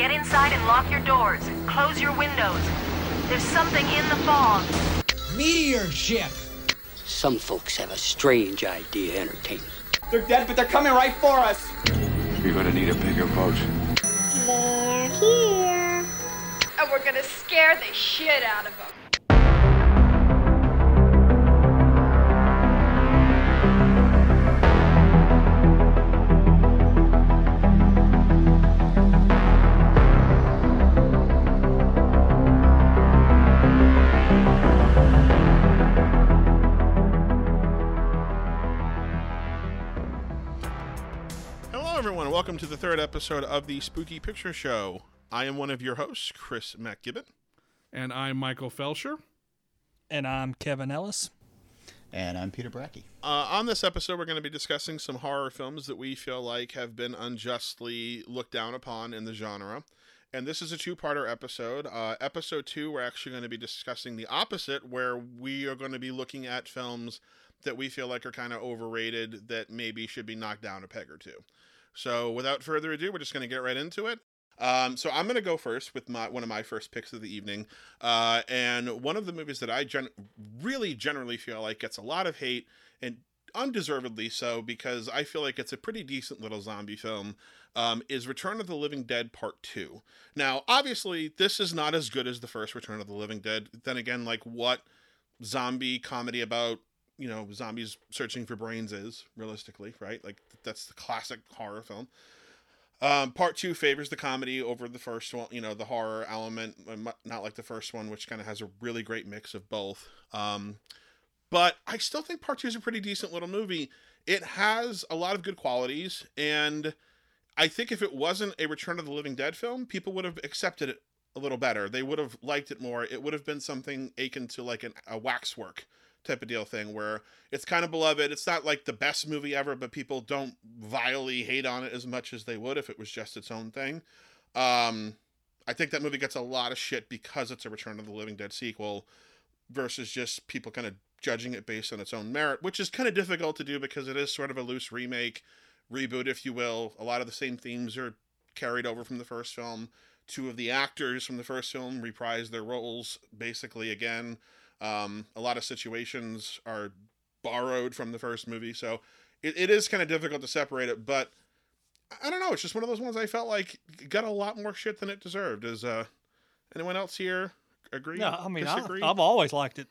Get inside and lock your doors. Close your windows. There's something in the fog. Meteor ship. Some folks have a strange idea entertaining. They're dead, but they're coming right for us. You're gonna need a bigger boat. They're here. And we're gonna scare the shit out of them. To the third episode of the Spooky Picture Show. I am one of your hosts, Chris McGibbon. And I'm Michael Felsher. And I'm Kevin Ellis. And I'm Peter Brackey. Uh, on this episode, we're going to be discussing some horror films that we feel like have been unjustly looked down upon in the genre. And this is a two parter episode. Uh, episode two, we're actually going to be discussing the opposite, where we are going to be looking at films that we feel like are kind of overrated that maybe should be knocked down a peg or two. So, without further ado, we're just going to get right into it. Um, so I'm going to go first with my one of my first picks of the evening, uh, and one of the movies that I gen- really generally feel like gets a lot of hate and undeservedly so because I feel like it's a pretty decent little zombie film. Um, is Return of the Living Dead Part Two. Now, obviously, this is not as good as the first Return of the Living Dead. Then again, like what zombie comedy about you know zombies searching for brains is realistically right? Like that's the classic horror film. Um, part two favors the comedy over the first one you know the horror element uh, not like the first one which kind of has a really great mix of both. Um, but i still think part two is a pretty decent little movie. It has a lot of good qualities and i think if it wasn't a return of the living dead film people would have accepted it a little better. They would have liked it more. It would have been something akin to like an, a waxwork type of deal thing where it's kind of beloved. It's not like the best movie ever, but people don't vilely hate on it as much as they would if it was just its own thing. Um, I think that movie gets a lot of shit because it's a Return of the Living Dead sequel versus just people kind of judging it based on its own merit, which is kind of difficult to do because it is sort of a loose remake, reboot, if you will. A lot of the same themes are carried over from the first film. Two of the actors from the first film reprise their roles basically again. Um, a lot of situations are borrowed from the first movie, so it, it is kind of difficult to separate it. But I don't know. It's just one of those ones I felt like got a lot more shit than it deserved. Is uh, anyone else here agree? No, I mean, I, disagree? I've always liked it.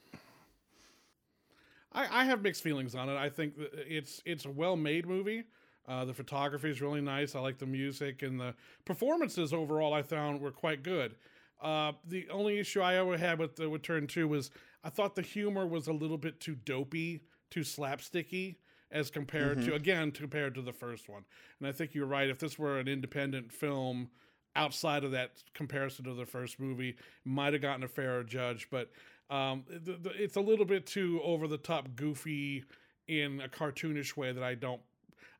I, I have mixed feelings on it. I think that it's it's a well made movie. Uh, the photography is really nice. I like the music and the performances overall. I found were quite good. Uh, the only issue I ever had with the Return Two was I thought the humor was a little bit too dopey, too slapsticky as compared Mm-hmm. to again compared to the first one. And I think you're right. If this were an independent film outside of that comparison to the first movie, might have gotten a fairer judge. But um, it's a little bit too over the top, goofy in a cartoonish way that I don't.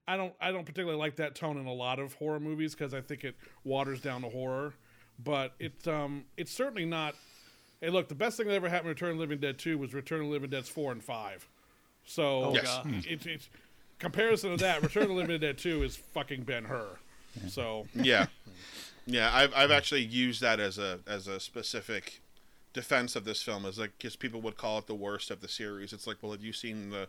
I don't. I don't particularly like that tone in a lot of horror movies because I think it waters down the horror. But it's um, it's certainly not Hey, look, the best thing that ever happened to Return of the Living Dead 2 was Return of the Living Dead's 4 and 5. So, Oh, Yes. God. it's, it's comparison of that, Return of the Living Dead 2 is fucking Ben Hur. So, yeah, yeah. I've I've actually used that as a as a specific defense of this film, as like because people would call it the worst of the series. It's like, well, have you seen the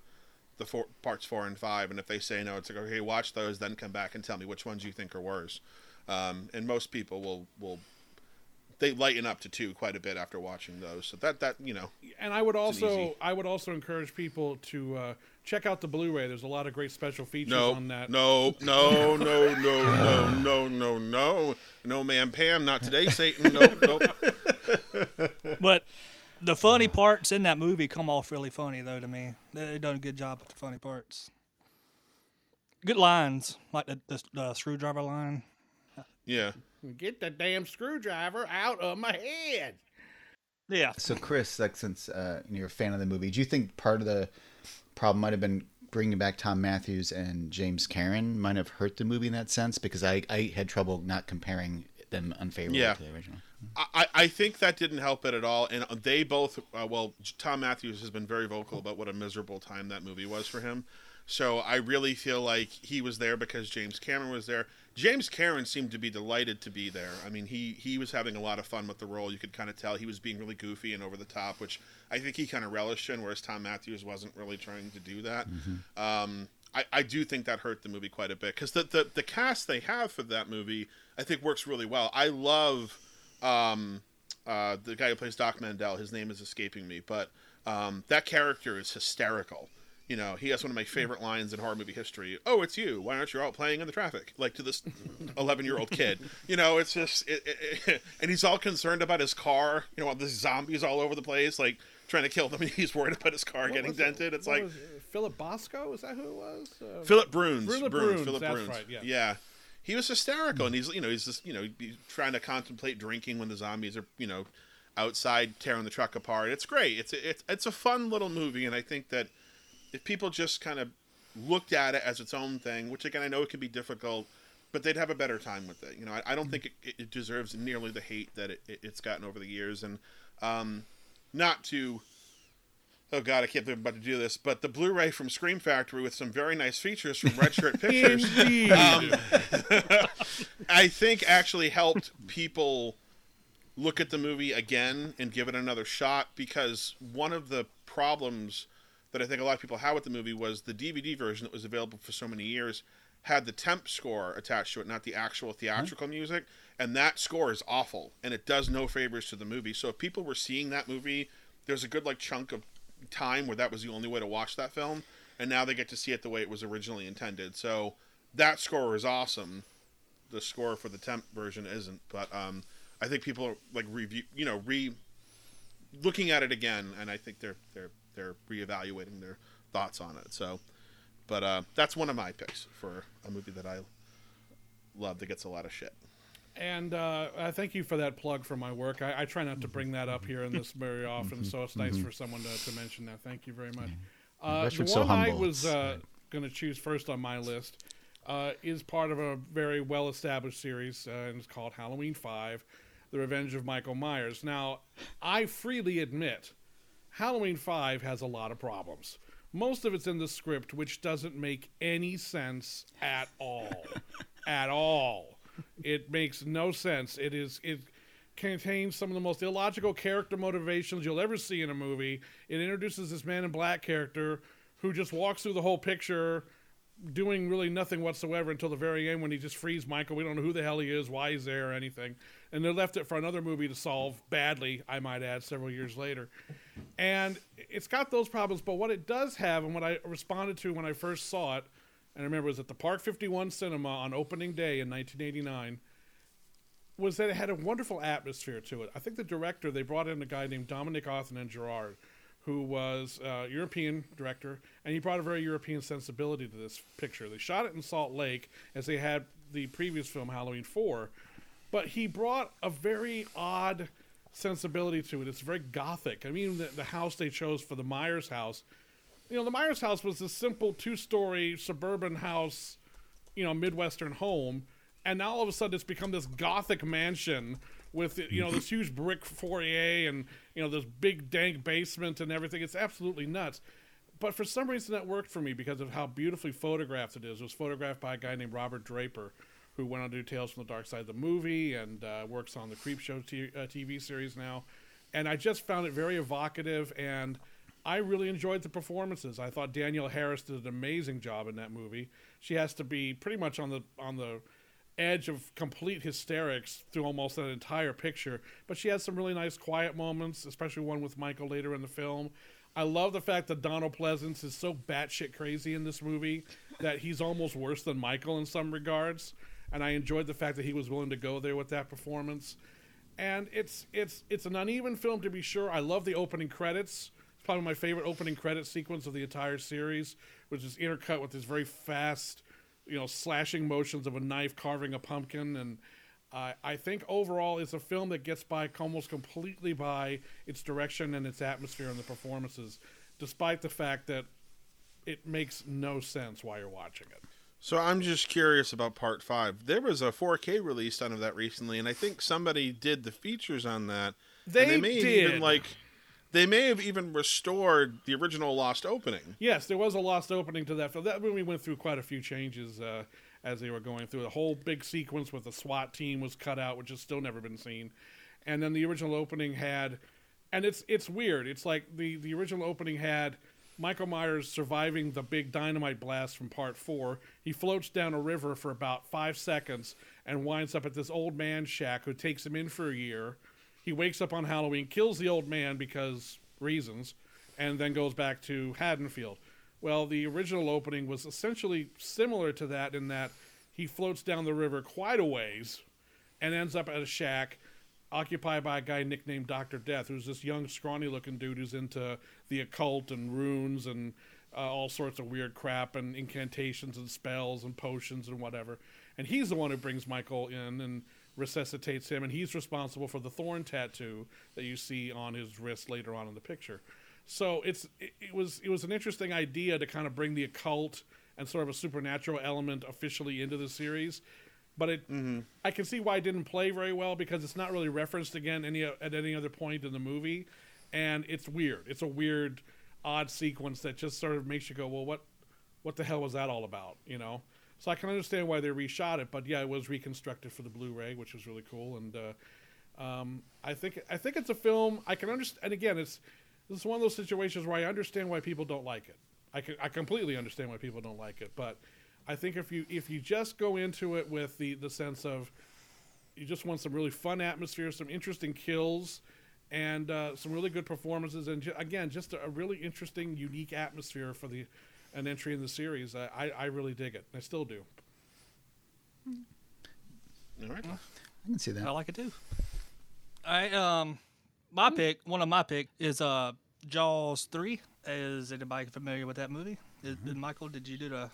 the four, parts four and five? And if they say no, it's like, okay, watch those, then come back and tell me which ones you think are worse. Um, and most people will will they lighten up to two quite a bit after watching those. So that that you know, and I would also easy- I would also encourage people to uh, check out the Blu-ray. There's a lot of great special features no, on that. no, no, no, no, no, no, no, no, no, ma'am, Pam, not today, Satan. Nope, nope. But the funny parts in that movie come off really funny, though, to me. They done a good job with the funny parts. Good lines, like the, the, the screwdriver line. Yeah. Get the damn screwdriver out of my head. Yeah. So, Chris, like since uh, you're a fan of the movie, do you think part of the problem might have been bringing back Thom Mathews and James Karen might have hurt the movie in that sense? Because I, I had trouble not comparing them unfavorably Yeah. to the original. I, I think that didn't help it at all. And they both, uh, well, Thom Mathews has been very vocal about what a miserable time that movie was for him. So I really feel like he was there because James Karen was there. James Karen seemed to be delighted to be there. I mean, he he was having a lot of fun with the role. You could kind of tell he was being really goofy and over the top, which I think he kind of relished in, whereas Thom Mathews wasn't really trying to do that. Um, I, I do think that hurt the movie quite a bit because the, the the cast they have for that movie I think works really well. I love um, uh, the guy who plays Doc Mandel. His name is escaping me, but um, that character is hysterical. You know, he has one of my favorite lines in horror movie history. Oh, it's you. Why aren't you out playing in the traffic? Like to this 11 year old kid. You know, it's just, it, it, it- and he's all concerned about his car. You know, while there's zombies all over the place, like trying to kill them, and he's worried about his car What getting dented. It's What like? Philip Bosco. Is that who it was? Uh, Philip Bruns. Philip Bruns, Bruns, Philip that's Bruns. right, yeah. Yeah. He was hysterical, and he's you know he's just you know he's trying to contemplate drinking when the zombies are you know outside tearing the truck apart. It's great. It's it's it's a fun little movie, and I think that if people just kind of looked at it as its own thing, which again I know it can be difficult, but they'd have a better time with it. You know, I, I don't think it, it deserves nearly the hate that it, it, it's gotten over the years, and um, not to oh god, I can't believe I'm about to do this, but the Blu-ray from Scream Factory with some very nice features from Red Shirt Pictures, um, I think actually helped people look at the movie again and give it another shot because one of the problems that I think a lot of people had with the movie was the DVD version that was available for so many years had the temp score attached to it, not the actual theatrical music, and that score is awful and it does no favors to the movie. So if people were seeing that movie, there's a good like chunk of time where that was the only way to watch that film, and now they get to see it the way it was originally intended. So that score is awesome. The score for the temp version isn't, but um, I think people are like review, you know, re looking at it again, and I think they're they're they're reevaluating their thoughts on it. So, but uh, that's one of my picks for a movie that I love that gets a lot of shit. And uh, I thank you for that plug for my work. I, I try not to bring that up here in this very often, so it's nice for someone to, to mention that. Thank you very much. Uh, the Rashford's one so I was uh, going to choose first on my list uh, is part of a very well established series, uh, and it's called Halloween 5 The Revenge of Michael Myers. Now, I freely admit Halloween 5 has a lot of problems. Most of it's in the script, which doesn't make any sense at all. at all. It makes no sense. It is it contains some of the most illogical character motivations you'll ever see in a movie. It introduces this man in black character who just walks through the whole picture doing really nothing whatsoever until the very end when he just frees Michael. We don't know who the hell he is, why he's there, or anything. And they left it for another movie to solve badly, I might add, several years later. And it's got those problems, but what it does have, and what I responded to when I first saw it, and I remember it was at the Park 51 Cinema on opening day in 1989, was that it had a wonderful atmosphere to it. I think the director, they brought in a guy named Dominique Othenin-Girard, who was a European director, and he brought a very European sensibility to this picture. They shot it in Salt Lake, as they had the previous film, Halloween 4, but he brought a very odd sensibility to it. It's very gothic. I mean, the, the house they chose for the Myers house, you know, the Myers house was this simple two story suburban house, you know, Midwestern home. And now all of a sudden it's become this gothic mansion with, you know, this huge brick foyer and, you know, this big dank basement and everything. It's absolutely nuts. But for some reason that worked for me because of how beautifully photographed it is. It was photographed by a guy named Robert Draper, who went on to do Tales from the Dark Side of the movie and uh, works on the Creepshow t- uh, TV series now. And I just found it very evocative and I really enjoyed the performances. I thought Danielle Harris did an amazing job in that movie. She has to be pretty much on the on the edge of complete hysterics through almost that entire picture, but she has some really nice quiet moments, especially one with Michael later in the film. I love the fact that Donald Pleasence is so batshit crazy in this movie that he's almost worse than Michael in some regards, and I enjoyed the fact that he was willing to go there with that performance. And it's it's it's an uneven film to be sure. I love the opening credits. It's probably my favorite opening credit sequence of the entire series, which is intercut with this very fast, you know, slashing motions of a knife carving a pumpkin. And I I think overall it's a film that gets by almost completely by its direction and its atmosphere and the performances, despite the fact that it makes no sense while you're watching it. So I'm just curious about part five. There was a 4K release done of that recently, and I think somebody did the features on that. They and they may did. even like They may have even restored the original lost opening. Yes, there was a lost opening to that film. That movie went through quite a few changes uh, as they were going through. The whole big sequence with the SWAT team was cut out, which has still never been seen. And then the original opening had, and it's it's weird. It's like the the original opening had Michael Myers surviving the big dynamite blast from Part Four. He floats down a river for about five seconds and winds up at this old man shack who takes him in for a year. He wakes up on Halloween, kills the old man because reasons, and then goes back to Haddonfield. Well, the original opening was essentially similar to that in that he floats down the river quite a ways and ends up at a shack occupied by a guy nicknamed Dr. Death, who's this young, scrawny looking dude who's into the occult and runes and uh, all sorts of weird crap and incantations and spells and potions and whatever. And he's the one who brings Michael in and resuscitates him, and he's responsible for the thorn tattoo that you see on his wrist later on in the picture. So it's it, it was it was an interesting idea to kind of bring the occult and sort of a supernatural element officially into the series, but it mm-hmm. I can see why it didn't play very well because it's not really referenced again any at any other point in the movie, and it's weird. It's a weird, odd sequence that just sort of makes you go, well, what what the hell was that all about? You know. So I can understand why they reshot it, but yeah, it was reconstructed for the Blu-ray, which was really cool. And uh, um, I think I think it's a film I can understand. And again, it's this is one of those situations where I understand why people don't like it. I can I completely understand why people don't like it, but I think if you if you just go into it with the the sense of you just want some really fun atmosphere, some interesting kills, and uh, some really good performances, and again, just a, a really interesting, unique atmosphere for the an entry in the series. I, I, I really dig it. I still do. All right. I can see that. I like it too. I um, my pick, one of my pick is uh Jaws three. Is anybody familiar with that movie? Is, did Michael? Did you do the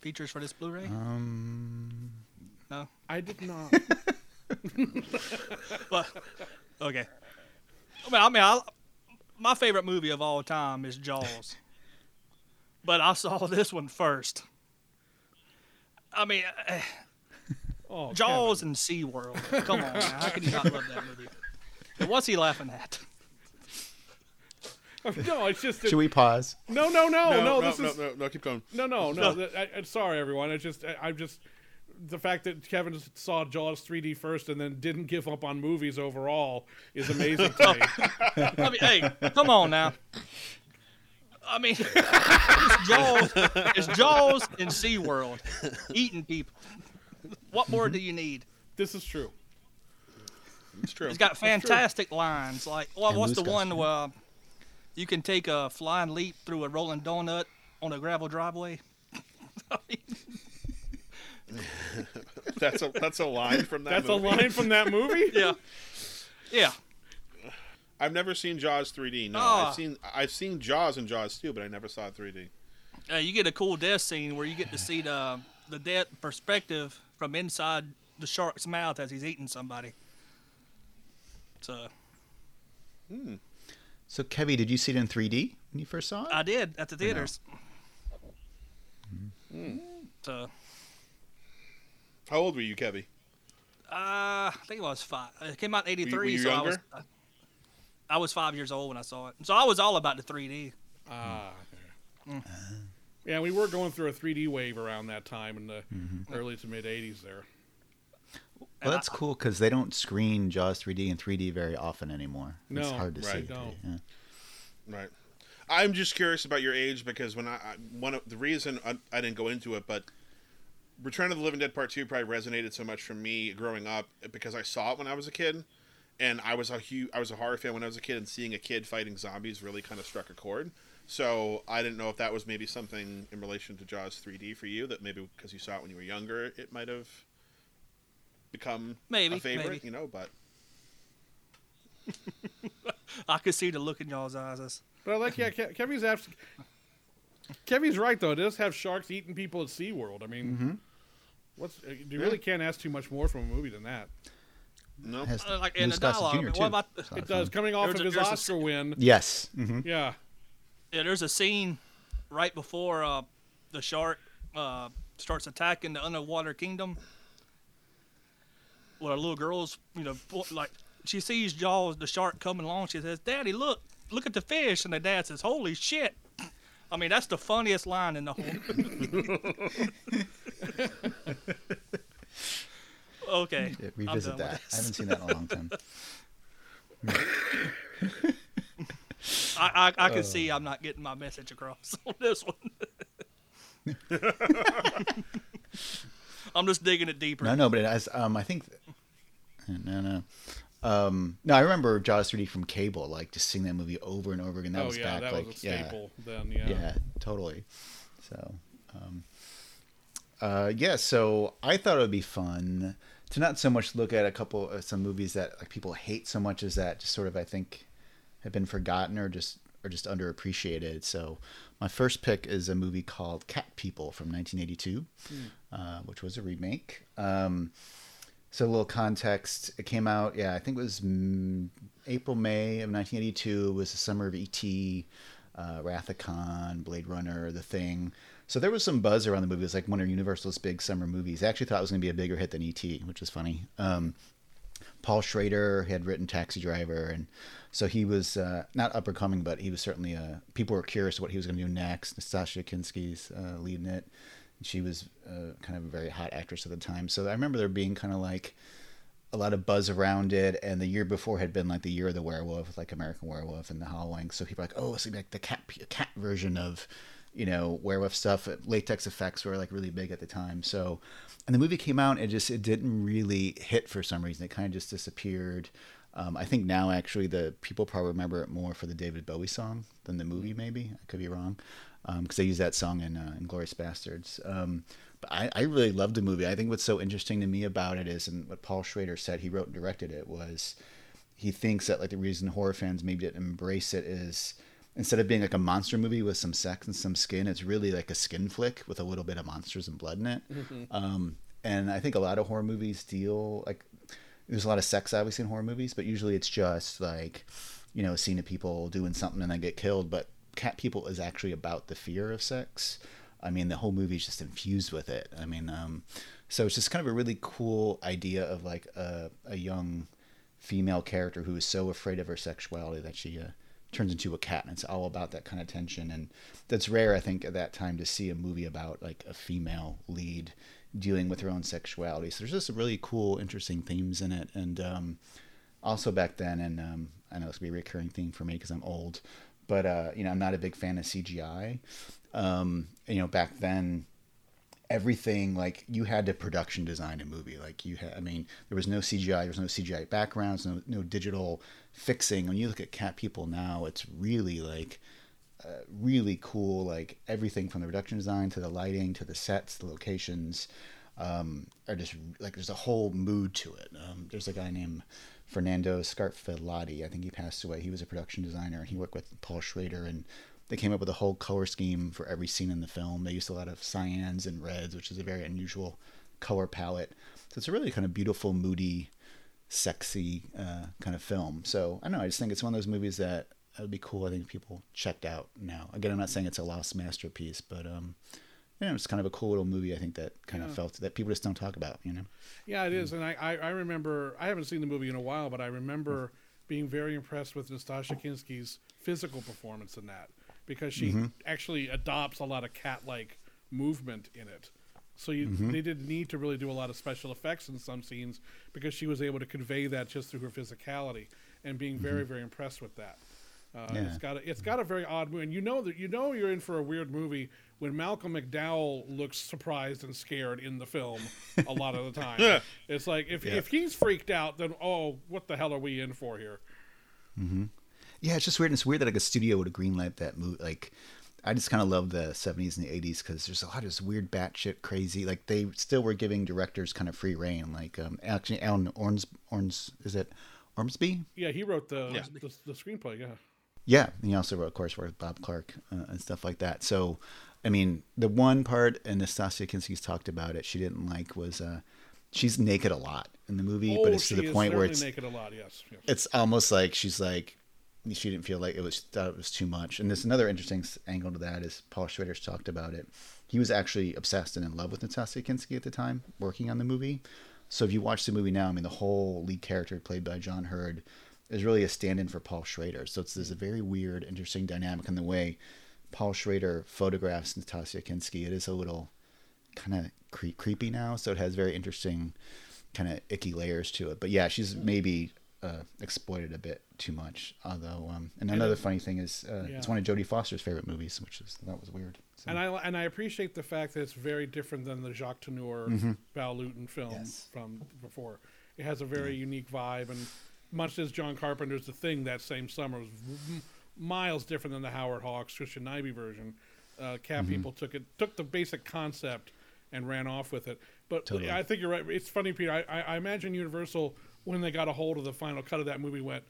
features for this Blu-ray? Um, no. I did not. Well, okay. I mean, I mean, I, my favorite movie of all time is Jaws, but I saw this one first. I mean, oh, Jaws and SeaWorld. Come on, man. how can you not love that movie? And what's he laughing at? no, it's just that- should we pause? No, no, no, no. no, this no, is no, no, keep going. No, no, no. th- I, I'm sorry, everyone. I just, I, I'm just the fact that Kevin saw Jaws 3D first and then didn't give up on movies overall is amazing to me. I mean, hey, come on now. I mean, it's Jaws, it's Jaws in SeaWorld, eating people. What more do you need? This is true. It's true. It's got That's true. fantastic lines. Like, well, And what's the one Guts, where uh, you can take a flying leap through a rolling donut on a gravel driveway? I mean, That's a that's a line from that. That's a line from that movie. yeah, yeah. I've never seen Jaws 3D. No, Ah. I've seen I've seen Jaws and Jaws 2, but I never saw it 3D. Uh, you get a cool death scene where you get to see the the death perspective from inside the shark's mouth as he's eating somebody. So So, Kevy, did you see it in 3D when you first saw it? I did at the theaters. So How old were you, Kevy? Uh, I think it was five. It came out in Were you- '83, were you so I was, uh, I was five years old when I saw it. So I was all about the 3D. Ah. Hmm. Uh-huh. Yeah, we were going through a 3D wave around that time in the mm-hmm. early to mid 80s there. well, that's cool because they don't screen Jaws 3D and 3D very often anymore. it's No, hard to right, see. no. Yeah. Right. I'm just curious about your age because when I, I one of the reason I, I didn't go into it, but Return of the Living Dead Part Two probably resonated so much for me growing up because I saw it when I was a kid, and I was a huge I was a horror fan when I was a kid, and seeing a kid fighting zombies really kind of struck a chord. So I didn't know if that was maybe something in relation to Jaws 3D for you that maybe because you saw it when you were younger, it might have become Maybe, a favorite, maybe. you know. But I could see the look in y'all's eyes. But I like, yeah, Ke- Kevy's abs- Kevy's right though. It does have sharks eating people at SeaWorld. I mean, what's uh, you really can't ask too much more from a movie than that. No, It has Uh, like in Louis the dialogue, I Jr. mean, too. what about- It's It does. Coming off There's of a- his there's a Oscar s- win. Yes. hmm Yeah. Yeah, there's a scene right before uh, the shark uh, starts attacking the underwater kingdom, where a little girl's, you know, like she sees Jaws, the shark coming along. She says, "Daddy, look, look at the fish, and the dad says, "Holy shit!" I mean, that's the funniest line in the whole. okay, Yeah, I'm revisit that. I haven't seen that in a long time. I, I, I can Uh. see I'm not getting my message across on this one. I'm just digging it deeper. No, no, but it has, um, I think, no, no. Um, no, I remember Jaws 3D from cable, like just seeing that movie over and over again. That oh was yeah, back that like was a yeah, staple then. Yeah. yeah, totally. So, um, uh, yeah, so I thought it would be fun to not so much look at a couple of some movies that like people hate so much as that just sort of I think have been forgotten or just or just underappreciated. So, my first pick is a movie called Cat People from 1982, uh, which was a remake. Um, so a little context. It came out, yeah, I think it was mm, April, May of 1982. It was the summer of E.T., uh, Wrath of Khan, Blade Runner, The Thing. So there was some buzz around the movie. It was like one of Universal's big summer movies. I actually thought it was going to be a bigger hit than E.T., which is funny. Um, Paul Schrader had written Taxi Driver, and so he was uh, not up and coming, but he was certainly a. people were curious what he was going to do next. Nastassja Kinski's uh, leading it. She was uh, kind of a very hot actress at the time, so I remember there being kind of like a lot of buzz around it. And the year before had been like the year of the werewolf, like American Werewolf and The Howling. So people were like, oh, it's like the cat cat version of you know werewolf stuff. Latex effects were like really big at the time. So, and the movie came out, and it just it didn't really hit for some reason. It kind of just disappeared. Um, I think now actually the people probably remember it more for the David Bowie song than the movie. Maybe I could be wrong because they use that song in, uh, in Glorious Bastards. Um, but I, I really loved the movie. I think what's so interesting to me about it is, and what Paul Schrader said, he wrote and directed it, was he thinks that like the reason horror fans maybe didn't embrace it is instead of being like a monster movie with some sex and some skin, it's really like a skin flick with a little bit of monsters and blood in it. Mhm. Um, and I think a lot of horror movies deal like there's a lot of sex obviously in horror movies, but usually it's just like you know a scene of people doing something and then get killed. But Cat People is actually about the fear of sex. I mean, the whole movie is just infused with it. I mean, um, so it's just kind of a really cool idea of like a, a young female character who is so afraid of her sexuality that she uh, turns into a cat, and it's all about that kind of tension. And that's rare, I think, at that time to see a movie about like a female lead dealing with her own sexuality. So there's just a really cool, interesting themes in it, and um, also back then, and um, I know it's gonna be a recurring theme for me because I'm old, but uh, you know I'm not a big fan of CGI. Um, you know back then everything like you had to production design a movie like you had i mean there was no cgi there was no cgi backgrounds no, no digital fixing when you look at cat people now it's really like uh, really cool like everything from the production design to the lighting to the sets the locations um, are just like there's a whole mood to it um, there's a guy named Ferdinando Scarfiotti i think he passed away he was a production designer and he worked with paul schrader and they came up with a whole color scheme for every scene in the film. They used a lot of cyans and reds, which is a very unusual color palette. So it's a really kind of beautiful, moody, sexy uh, kind of film. So I don't know. I just think it's one of those movies that it would be cool. I think people checked out now. Again, I'm not saying it's a lost masterpiece, but um, you know, it's kind of a cool little movie. I think that kind Yeah. of felt that people just don't talk about. You know. Yeah, it is, and I, I, I remember I haven't seen the movie in a while, but I remember being very impressed with Nastassja Kinski's physical performance in that because she Mhm. actually adopts a lot of cat-like movement in it. So you, Mhm. they didn't need to really do a lot of special effects in some scenes because she was able to convey that just through her physicality, and being very Mhm. very impressed with that. Uh, Yeah. It's got a, it's got a very odd movie, and you know that you know you're in for a weird movie when Malcolm McDowell looks surprised and scared in the film a lot of the time. Yeah. It's like if Yeah. if he's freaked out, then oh, what the hell are we in for here? Mm-hmm. Yeah, it's just weird. And it's weird that like a studio would have greenlit that movie. Like, I just kind of love the '70s and the '80s because there's a lot of this weird, batshit crazy. Like they still were giving directors kind of free reign. Like, um, actually, Alan Orns, Orns, is it Ormsby? Yeah, he wrote the Yeah. the, the screenplay. Yeah. Yeah, and he also wrote, of course, with Bob Clark uh, and stuff like that. So, I mean, the one part, and Nastassja Kinski's talked about it, she didn't like was uh, she's naked a lot in the movie, oh, but it's to the point where it's naked a lot. Yes. yes. it's almost like she's like she didn't feel like it was thought it was too much. And there's another interesting angle to that is Paul Schrader's talked about it. He was actually obsessed and in love with Natasha Kinski at the time, working on the movie. So if you watch the movie now, I mean, the whole lead character played by John Heard is really a stand-in for Paul Schrader. So it's there's a very weird, interesting dynamic in the way Paul Schrader photographs Nastassja Kinski. It is a little kind of cre- creepy now, so it has very interesting, kind of icky layers to it. But yeah, she's mm. maybe uh, exploited a bit too much. Although, um, and another it- funny thing is, uh, it's one of Jodie Foster's favorite movies, which is that was weird. So, And I and I appreciate the fact that it's very different than the Jacques Tourneur Mhm. Val Lewton film Yes. from before. It has a very unique vibe, and much as John Carpenter's The Thing that same summer was m- miles different than the Howard Hawks Christian Nyby version. Uh, Cat Mhm. People took it took the basic concept and ran off with it. But Totally. I think you're right. It's funny, Peter. I, I, I imagine Universal when they got a hold of the final cut of that movie went,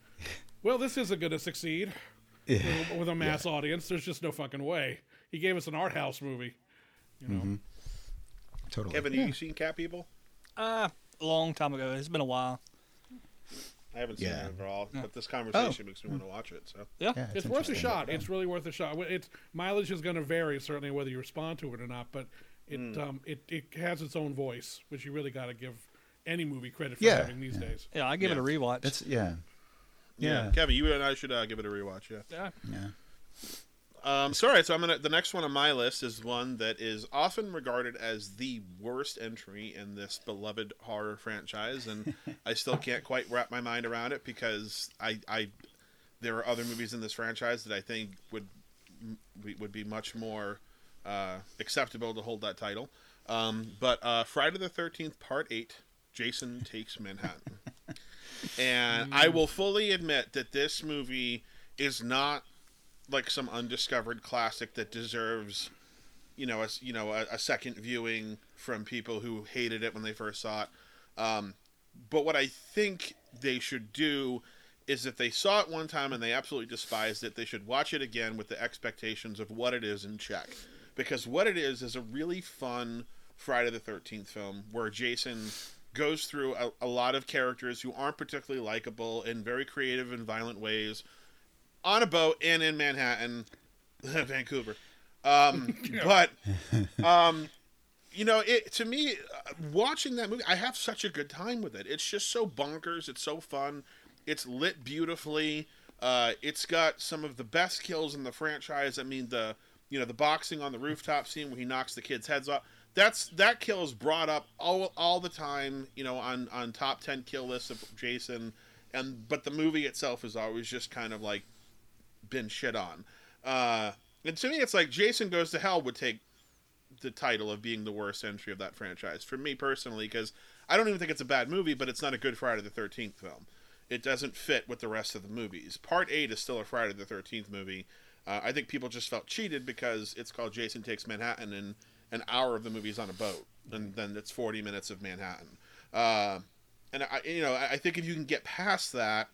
"Well, this isn't going to succeed." Yeah. with, with a mass audience. There's just no fucking way. He gave us an art house movie. You know, Mhm. Totally. Kevin, have you seen Cat People? Uh, a long time ago. It's been a while. I haven't seen Yeah. it at all, Yeah. but this conversation Oh. makes me want to watch it. So Yeah. Yeah, it's, worth a interesting. shot. It's really worth a shot. It's mileage is going to vary certainly whether you respond to it or not, but it Hmm. um it, it has its own voice, which you really got to give any movie credit for Yeah, having these days. Yeah, I give it a rewatch. That's yeah, yeah, yeah, Kevin, you and I should uh, give it a rewatch. Yeah. yeah. yeah. Um, so all right, so I'm gonna. The next one on my list is one that is often regarded as the worst entry in this beloved horror franchise, and I still can't quite wrap my mind around it because I, I, there are other movies in this franchise that I think would would be much more uh, acceptable to hold that title. Um, but uh, Friday the Thirteenth Part Eight, Jason Takes Manhattan, and I will fully admit that this movie is not like some undiscovered classic that deserves you know a, you know a, a second viewing from people who hated it when they first saw it. Um, but what i think they should do is if they saw it one time and they absolutely despised it they should watch it again with the expectations of what it is in check. Because what it is is a really fun friday the 13th film where jason goes through a, a lot of characters who aren't particularly likable in very creative and violent ways on a boat and in Manhattan, Vancouver. Um, But, um, you know, it to me, uh, watching that movie, I have such a good time with it. It's just so bonkers. It's so fun. It's lit beautifully. Uh, it's got some of the best kills in the franchise. I mean, the you know the boxing on the rooftop scene where he knocks the kids' heads off. That's that kill is brought up all all the time. You know, on on top ten kill lists of Jason, and but the movie itself is always just kind of like been shit on. Uh, and to me, it's like Jason Goes to Hell would take the title of being the worst entry of that franchise for me personally, because I don't even think it's a bad movie, but it's not a good Friday the Thirteenth film. It doesn't fit with the rest of the movies. Part eight is still a Friday the Thirteenth movie. Uh, I think people just felt cheated because it's called Jason Takes Manhattan, and an hour of the movie is on a boat, and then it's forty minutes of Manhattan. Uh, and I, you know, I think if you can get past that,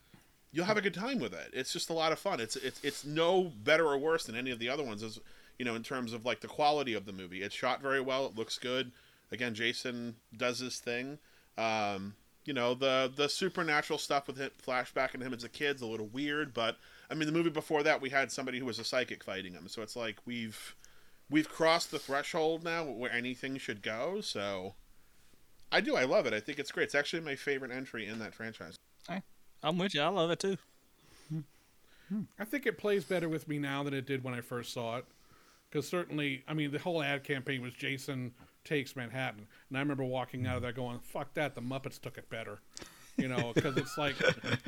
you'll have a good time with it. It's just a lot of fun. It's it's it's no better or worse than any of the other ones, as you know, in terms of like the quality of the movie. It's shot very well. It looks good. Again, Jason does his thing. Um, you know, the the supernatural stuff with him, flashback into him as a kid's a little weird, but I mean, the movie before that we had somebody who was a psychic fighting him, so it's like we've we've crossed the threshold now where anything should go. So I do. I love it. I think it's great. It's actually my favorite entry in that franchise. I'm with you. I love it too. I think it plays better with me now than it did when I first saw it. Because certainly, I mean, the whole ad campaign was Jason takes Manhattan, and I remember walking out of there going, "Fuck that! The Muppets took it better." You know, because it's like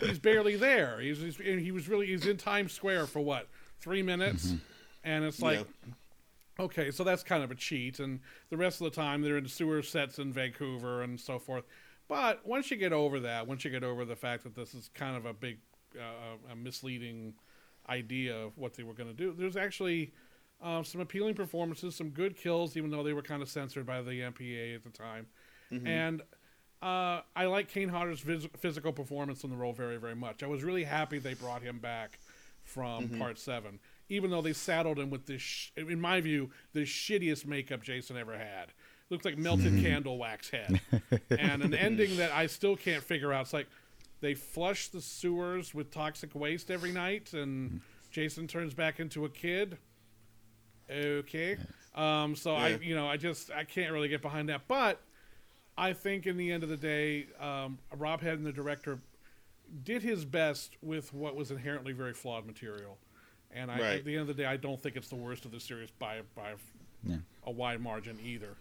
he's barely there. He's, he's he was really he's in Times Square for what three minutes, mm-hmm. and it's like. Okay, so that's kind of a cheat, and the rest of the time they're in sewer sets in Vancouver and so forth. But once you get over that, once you get over the fact that this is kind of a big, uh, a misleading idea of what they were going to do, there's actually uh, some appealing performances, some good kills, even though they were kind of censored by the MPA at the time. Mhm. And uh, I like Kane Hodder's vis- physical performance in the role very, very much. I was really happy they brought him back from Mhm. Part Seven, even though they saddled him with this, sh- in my view, the shittiest makeup Jason ever had. Looks like melted candle wax head, and an ending that I still can't figure out. It's like they flush the sewers with toxic waste every night, and Jason turns back into a kid. Okay, um, so I, you know, I just I can't really get behind that, but I think in the end of the day, um, Rob Hedden the director, did his best with what was inherently very flawed material. And I, Right. at the end of the day, I don't think it's the worst of the series by by Yeah. a wide margin either.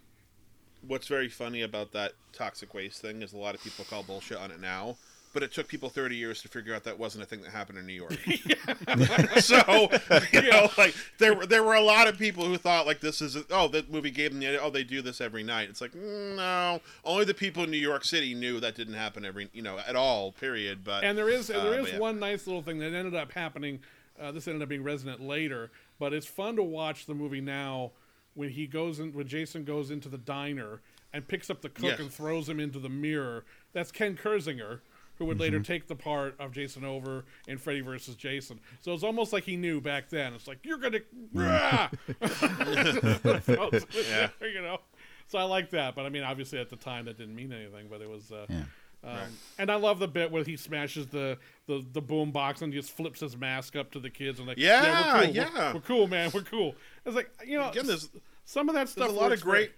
What's very funny about that toxic waste thing is a lot of people call bullshit on it now, but it took people 30 years to figure out that wasn't a thing that happened in New York. so, you know, like there were there were a lot of people who thought like this is oh that movie gave them the oh they do this every night. It's like mm, no, only the people in New York City knew that didn't happen every you know at all. Period. But And there is uh, there but is yeah. one nice little thing that ended up happening. Uh, this ended up being resonant later, but it's fun to watch the movie now when he goes in when Jason goes into the diner and picks up the cook Yes. and throws him into the mirror. That's Ken Kirzinger, who would later take the part of Jason over in Freddy versus Jason. So it's almost like he knew back then. It's like you're gonna, Rah! Yeah. you know. So I like that, but I mean, obviously at the time that didn't mean anything, but it was. Uh, Yeah. Um, And I love the bit where he smashes the, the, the boom box and just flips his mask up to the kids and like, Yeah, we're cool, yeah. We're, we're cool, man, we're cool. It's like you know, Again, there's- some of that stuff. there's a lot of works very- great-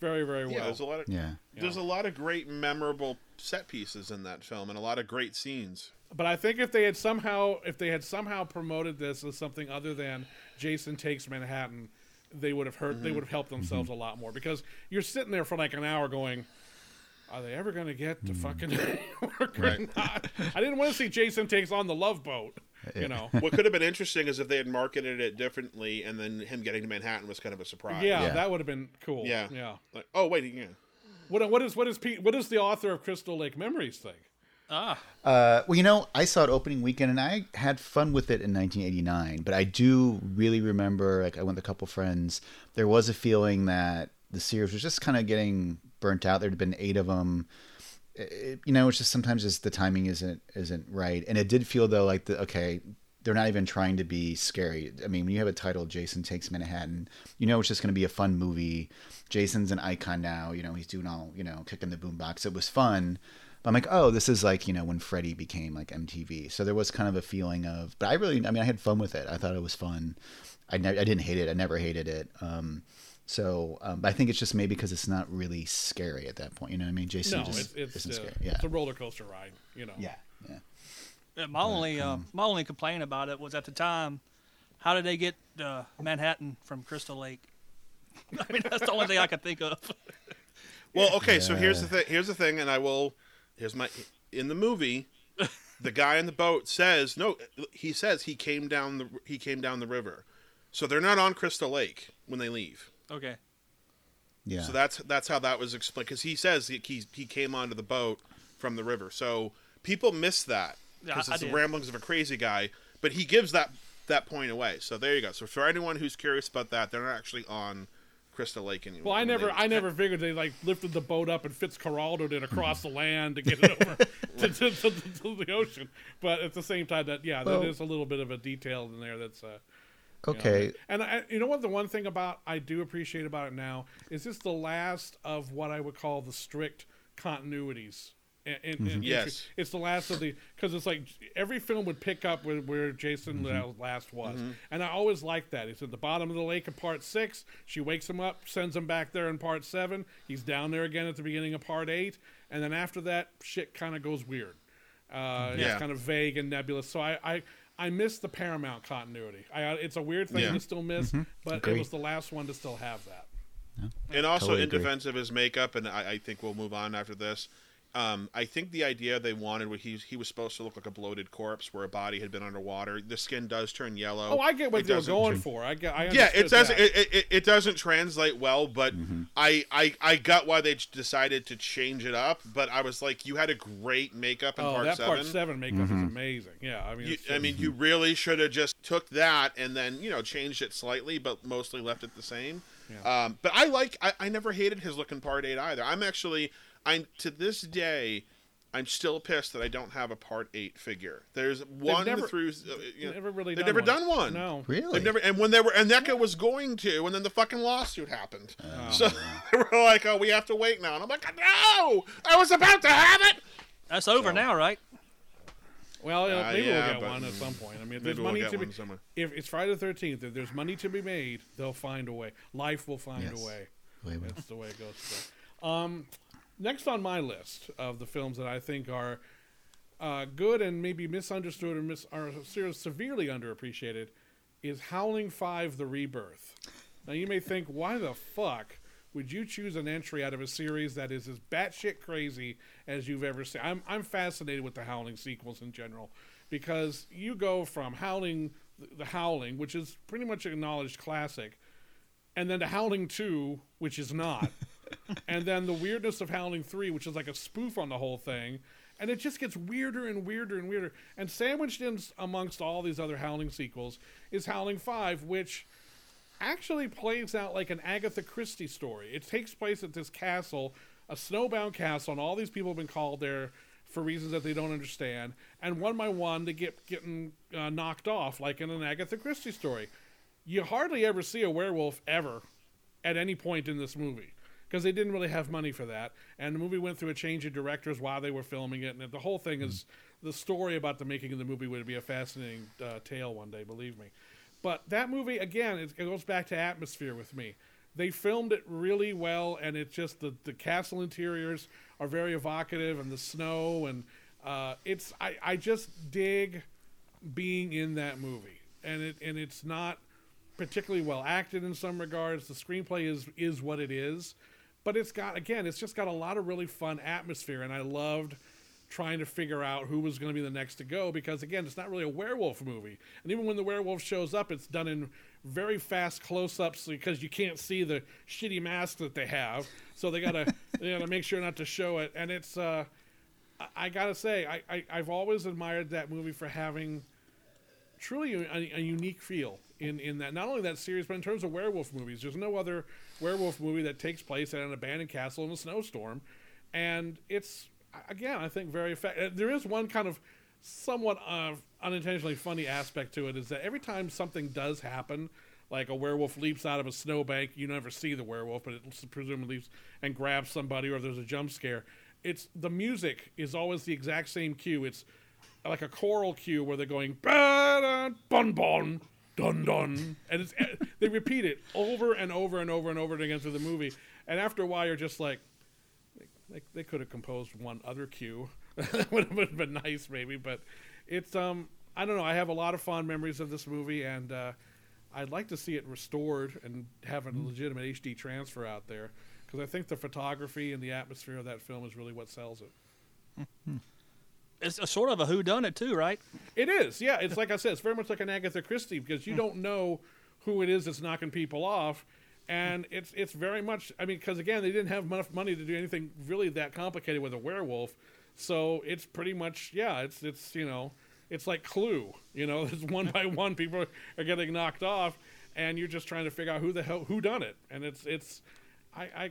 very, very well. Yeah, there's a lot of Yeah. there's a lot of great memorable set pieces in that film and a lot of great scenes. But I think if they had somehow, if they had somehow promoted this as something other than Jason Takes Manhattan, they would have hurt. They Mhm. would have helped themselves a lot more because you're sitting there for like an hour going. Are they ever going to get to fucking work or Right. not? I didn't want to see Jason takes on the love boat. You know, what could have been interesting is if they had marketed it differently, and then him getting to Manhattan was kind of a surprise. Yeah, that would have been cool. Yeah, yeah. Like, oh wait, yeah. What what is what is Pete, what is the author of Crystal Lake Memories think? Ah, Uh, well, you know, I saw it opening weekend and I had fun with it in 1989. But I do really remember, like, I went with a couple friends. There was a feeling that the series was just kind of getting burnt out. There'd been eight of them. It, you know, it's just sometimes just the timing isn't isn't right. And it did feel though like the okay, they're not even trying to be scary. I mean, when you have a title, Jason Takes Manhattan, you know it's just going to be a fun movie. Jason's an icon now. You know, he's doing all you know, kicking the boombox. It was fun. But I'm like, oh, this is like you know when Freddy became like MTV. So there was kind of a feeling of, but I really, I mean, I had fun with it. I thought it was fun. I ne- I didn't hate it. I never hated it. Um, so um, but I think it's just maybe because it's not really scary at that point. You know what I mean? Jason no, just it's it's, isn't uh, scary. Yeah. it's a roller coaster ride. You know. Yeah. Yeah. Yeah, my only uh, my only complaint about it was at the time, how did they get uh, Manhattan from Crystal Lake? I mean, that's the only thing I could think of. Well, okay, so here's the thing. Here's the thing, and I will. Here's my. In the movie, the guy in the boat says no. He says he came down the he came down the river, so they're not on Crystal Lake when they leave. Okay. Yeah. So that's that's how that was explained because he says he, he he came onto the boat from the river. So people miss that Yeah, because I it's the did. ramblings of a crazy guy. But he gives that that point away. So there you go. So for anyone who's curious about that, they're not actually on Crystal Lake anymore. Well, I never, they- I never figured they like lifted the boat up and Fitzcarraldo it across the land to get it over to, to, to, to the ocean. But at the same time, that yeah, Well- there is a little bit of a detail in there that's. Uh, you know, Okay. and I, you know what? The one thing about I do appreciate about it now is this the last of what I would call the strict continuities. In, in, Mm-hmm. in- Yes. it's the last of the because it's like every film would pick up where, where Jason Mm-hmm. last was, and I always liked that. He's at the bottom of the lake in part six. She wakes him up, sends him back there in part seven. He's down there again at the beginning of part eight, and then after that, shit kind of goes weird. Uh, Yeah. It's kind of vague and nebulous. So I, I, I miss the Paramount continuity. I, it's a weird thing Yeah. to still miss, mm-hmm. but it was the last one to still have that. and also Totally in agree. defense of his makeup, and I, I think we'll move on after this. Um, I think the idea they wanted was he he was supposed to look like a bloated corpse where a body had been underwater. The skin does turn yellow. Oh, I get what It they were going turn- for. I get. I Yeah, it doesn't. It, it, it doesn't translate well, but Mm-hmm. I, I I got why they decided to change it up. But I was like, you had a great makeup in oh, part that seven. part seven makeup Mm-hmm. is amazing. Yeah, I mean, You, it's I mean, you really should have just took that and then you know changed it slightly, but mostly left it the same. Yeah. Um, but I like. I, I never hated his look in part eight either. I'm actually. I'm to this day. I'm still pissed that I don't have a part eight figure. There's one never- through. Uh, you know, never really. they've done never one. done one. No. Really? They've never, and when they were, and NECA was going to, and then the fucking lawsuit happened. Oh. so they were like, "Oh, we have to wait now," and I'm like, "No, I was about to have it." That's over now, right? Well, you Uh, maybe yeah, we'll get one at some point. I mean, if maybe there's we'll money to be, somewhere. if it's Friday the Thirteenth, if there's money to be made, they'll find a way. Life will find Yes. a way. Way will. That's the way it goes. So, Um, next on my list of the films that I think are uh, good and maybe misunderstood or, mis- ser- severely underappreciated is Howling 5 The Rebirth. Now, you may think, why the fuck would you choose an entry out of a series that is as batshit crazy as you've ever seen? I'm, I'm fascinated with the Howling sequels in general because you go from Howling, the Howling, which is pretty much an acknowledged classic, and then to Howling 2, which is not. and then the weirdness of Howling 3, which is like a spoof on the whole thing. And it just gets weirder and weirder and weirder. And sandwiched in amongst all these other Howling sequels is Howling 5, which actually plays out like an Agatha Christie story. It takes place at this castle, a snowbound castle, and all these people have been called there for reasons that they don't understand. And one by one, they get getting uh, knocked off, like in an Agatha Christie story. You hardly ever see a werewolf ever at any point in this movie because they didn't really have money for that. And the movie went through a change of directors while they were filming it, and the whole thing is the story about the making of the movie would be a fascinating uh, tale one day, believe me. But that movie again, it, it goes back to atmosphere with me. They filmed it really well, and it's just the the castle interiors are very evocative, and the snow, and uh, it's I I just dig being in that movie, and it and it's not particularly well acted in some regards. The screenplay is is what it is, but it's got again, it's just got a lot of really fun atmosphere, and I loved trying to figure out who was going to be the next to go because again, it's not really a werewolf movie, and even when the werewolf shows up, it's done in very fast close-ups because you can't see the shitty mask that they have, so they gotta they gotta make sure not to show it, and it's. uh I- I gotta say, I, I I've always admired that movie for having truly a, a unique feel in, in that not only that series but in terms of werewolf movies. There's no other werewolf movie that takes place at an abandoned castle in a snowstorm. And it's again i think very effective there is one kind of somewhat uh, unintentionally funny aspect to it is that every time something does happen like a werewolf leaps out of a snowbank you never see the werewolf but it presumably leaps and grabs somebody or there's a jump scare. It's the music is always the exact same cue. It's like a choral cue where they're going "Ba-da, bun bun dun dun. And it's they repeat it over and over and over and over again through the movie. And after a while you're just like they, they could have composed one other cue. That would have been nice maybe but it's um i don't know. I have a lot of fond memories of this movie and uh, i'd like to see it restored and have a legitimate hd transfer out there because i think the photography and the atmosphere of that film is really what sells it It's a sort of a who done it too, right? It is, yeah. It's like I said, it's very much like an Agatha Christie because you hmm. don't know who it is that's knocking people off, and it's it's very much. I mean, because again, they didn't have enough money to do anything really that complicated with a werewolf, so it's pretty much yeah. It's it's you know, it's like Clue. You know, it's one by one people are getting knocked off, and you're just trying to figure out who the hell who done it, and it's it's, I I.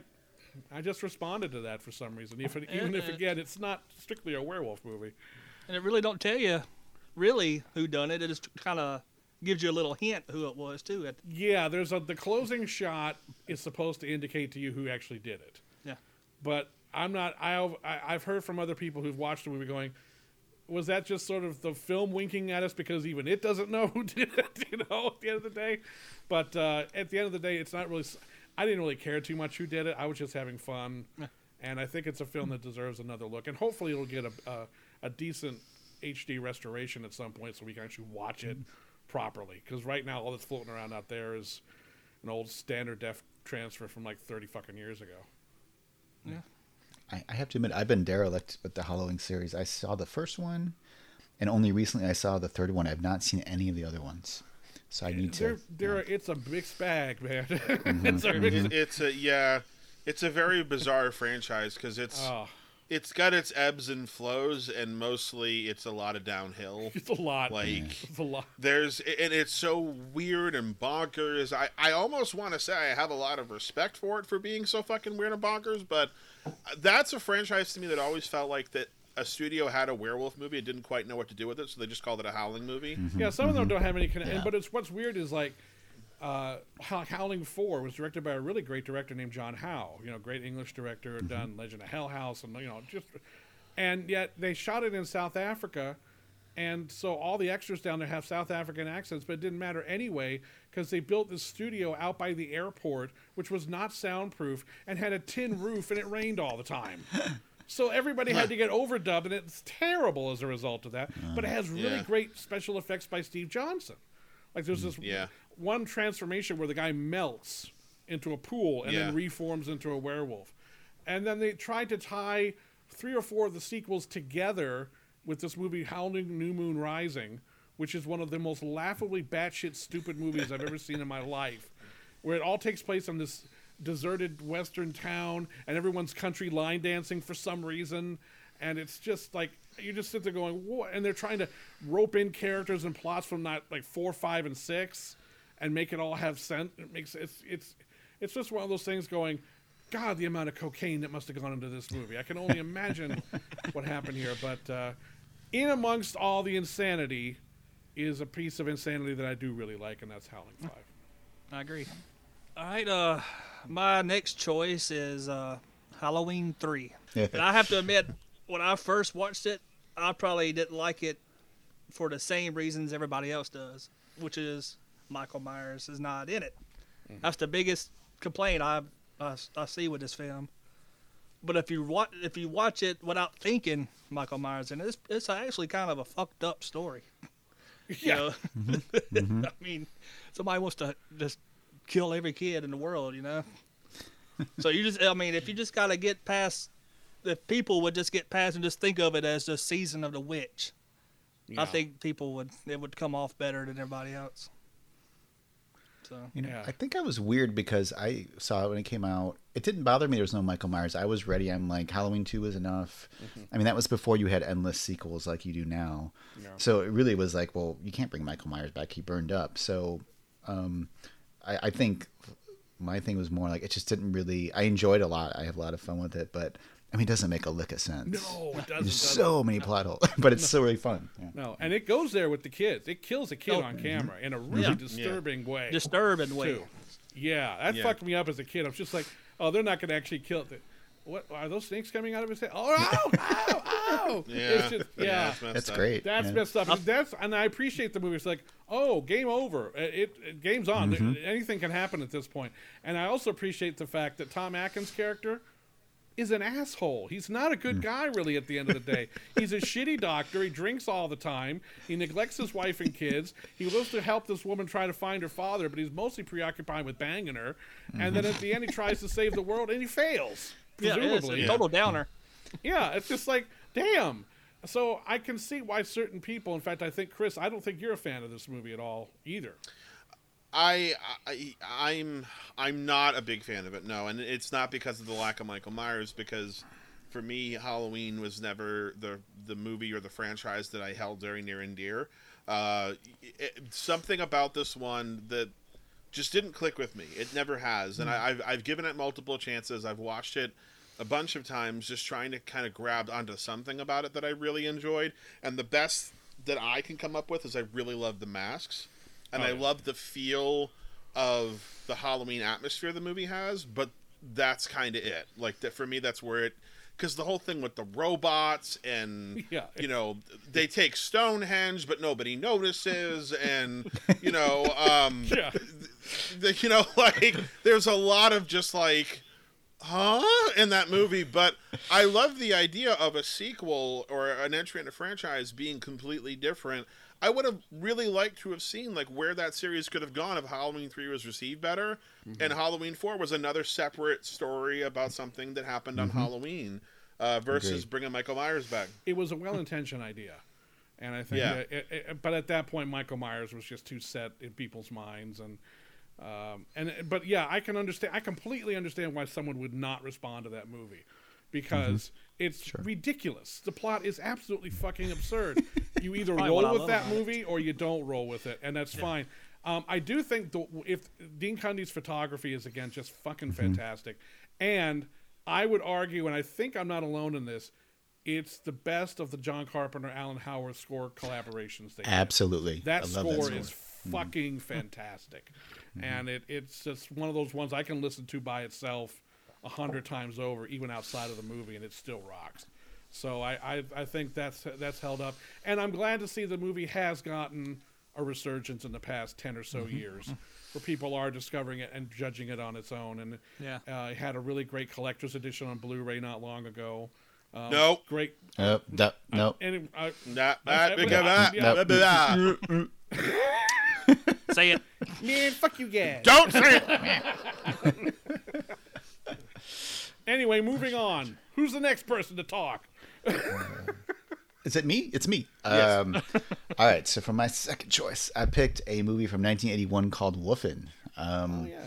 I just responded to that for some reason, even, even if again it's not strictly a werewolf movie. And it really don't tell you really who done it. It just kind of gives you a little hint who it was too. Yeah, there's a the closing shot is supposed to indicate to you who actually did it. yeah. But I'm not. I've I've heard from other people who've watched the movie going, was that just sort of the film winking at us because even it doesn't know who did it? You know, at the end of the day. But uh, at the end of the day, it's not really. S- I didn't really care too much who did it. I was just having fun, and I think it's a film that deserves another look. And hopefully, it'll get a a, a decent HD restoration at some point so we can actually watch it properly. Because right now, all that's floating around out there is an old standard def transfer from like 30 fucking years ago. I, I have to admit, I've been derelict with the Halloween series. I saw the first one, and only recently I saw the third one. I've not seen any of the other ones, so I need They're, to. they're, It's a mixed bag, man. Mm-hmm, it's a mm-hmm. mixed It, it's a yeah, it's a very bizarre franchise because it's Oh, it's got its ebbs and flows, and mostly it's a lot of downhill. it's a lot. Like It's a lot. there's and it's so weird and bonkers. I I almost want to say I have a lot of respect for it for being so fucking weird and bonkers, but uh, that's a franchise to me that always felt like that a studio had a werewolf movie and didn't quite know what to do with it, so they just called it a howling movie. Mm-hmm. Yeah, some of them mm-hmm. don't have any connection. Yeah. But it's what's weird is like uh, Howling Four was directed by a really great director named John Hough. You know, great English director, mm-hmm. done Legend of Hell House, and you know, just and yet they shot it in South Africa. And so all the extras down there have South African accents, but it didn't matter anyway because they built this studio out by the airport, which was not soundproof and had a tin roof, and it rained all the time. So everybody had to get overdubbed, and it's terrible as a result of that. Uh, but it has really Yeah. great special effects by Steve Johnson. Like there's mm, this Yeah. one transformation where the guy melts into a pool and then reforms into a werewolf. And then they tried to tie three or four of the sequels together with this movie Howling New Moon Rising, which is one of the most laughably batshit stupid movies I've ever seen in my life, where it all takes place on this deserted western town and everyone's country line dancing for some reason. And it's just like you just sit there going, "What?" And they're trying to rope in characters and plots from not like four, five, and six, and make it all have sense. It makes it's it's it's just one of those things going. God, the amount of cocaine that must have gone into this movie. I can only imagine what happened here. But uh, in amongst all the insanity is a piece of insanity that I do really like, and that's Howling Five. I agree. All right, uh, my next choice is uh, Halloween three. and I have to admit, when I first watched it, I probably didn't like it for the same reasons everybody else does, which is Michael Myers is not in it. That's the biggest complaint I, I I see with this film. But if you watch if you watch it without thinking Michael Myers in it, it's, it's actually kind of a fucked up story. You Yeah. know? I mean, somebody wants to just kill every kid in the world, you know. so you just, I mean, if you just gotta get past, if people would just get past and just think of it as the season of the witch, I think people would it would come off better than everybody else. So You know, Yeah. I think I was weird because I saw it when it came out. It didn't bother me there was no Michael Myers. I was ready. I'm like, Halloween 2 was enough. I mean, that was before you had endless sequels like you do now. So it really was like, well, you can't bring Michael Myers back. He burned up. So um, I, I think my thing was more like, it just didn't really, I enjoyed it a lot. I have a lot of fun with it. But I mean, it doesn't make a lick of sense. No, it doesn't. There's does it? so many plot holes, but it's still really fun. Yeah. No, and it goes there with the kids. It kills a kid Oh. on mm-hmm. camera in a really Yeah. disturbing way. disturbing way. too. Yeah, that Yeah. fucked me up as a kid. I was just like, oh, they're not going to actually kill it. What are those snakes coming out of his head? Oh, ow, ow, ow! Yeah. It's just, yeah. it's messed That's great. That's yeah. messed up. And that's and I appreciate the movie. It's like, oh, game over. It, it game's on. Mm-hmm. Anything can happen at this point. And I also appreciate the fact that Tom Atkins' character is an asshole. He's not a good Mm. guy really at the end of the day. He's a shitty doctor. He drinks all the time. He neglects his wife and kids. He lives to help this woman try to find her father, but he's mostly preoccupied with banging her. And then at the end he tries to save the world and he fails. Yeah, it's Presumably. a total downer. Yeah, it's just like, damn. So I can see why certain people, in fact, I think Chris, I don't think you're a fan of this movie at all either. I, I I'm I'm not a big fan of it. No, and it's not because of the lack of Michael Myers. Because for me, Halloween was never the the movie or the franchise that I held very near and dear. Uh, it, something about this one that just didn't click with me. It never has, and I, I've I've given it multiple chances. I've watched it a bunch of times, just trying to kind of grab onto something about it that I really enjoyed. And the best that I can come up with is I really love the masks, and Oh, I love the feel of the Halloween atmosphere the movie has. But that's kind of it. Like that for me, that's where it. Because the whole thing with the robots and Yeah. you know they take Stonehenge, but nobody notices, and you know, um, Yeah. the, you know, like there's a lot of just like, huh, in that movie. But I love the idea of a sequel or an entry in a franchise being completely different. I would have really liked to have seen like where that series could have gone if Halloween three was received better, and Halloween four was another separate story about something that happened on Halloween, uh, versus Agreed. bringing Michael Myers back. It was a well-intentioned idea, and I think. Yeah. that it, it- but at that point, Michael Myers was just too set in people's minds, and um, and but yeah, I can understand. I completely understand why someone would not respond to that movie. Because it's ridiculous. The plot is absolutely fucking absurd. You either Probably what I roll with that movie or you don't roll with it, and that's fine. Um, I do think the, if Dean Cundey's photography is again just fucking fantastic, and I would argue, and I think I'm not alone in this, it's the best of the John Carpenter Alan Howarth score collaborations. They. Absolutely. That I score, love that score. is fucking fantastic, and it, it's just one of those ones I can listen to by itself a hundred times over, even outside of the movie, and it still rocks. So I, I I think that's that's held up, and I'm glad to see the movie has gotten a resurgence in the past ten or so years, where people are discovering it and judging it on its own. And Yeah. uh, it had a really great collector's edition on Blu-ray not long ago, Um, No. great. Oh, no, no. Any, I, Nah, Uh, ah, uh, big- uh, ah, yeah. blah, blah, blah. Say it. man, fuck you guys. Don't say it. Anyway, moving on. Who's the next person to talk? Is it me? It's me. Yes. Um, all right. So for my second choice, I picked a movie from 1981 called Wolfen. Um, Oh, yeah.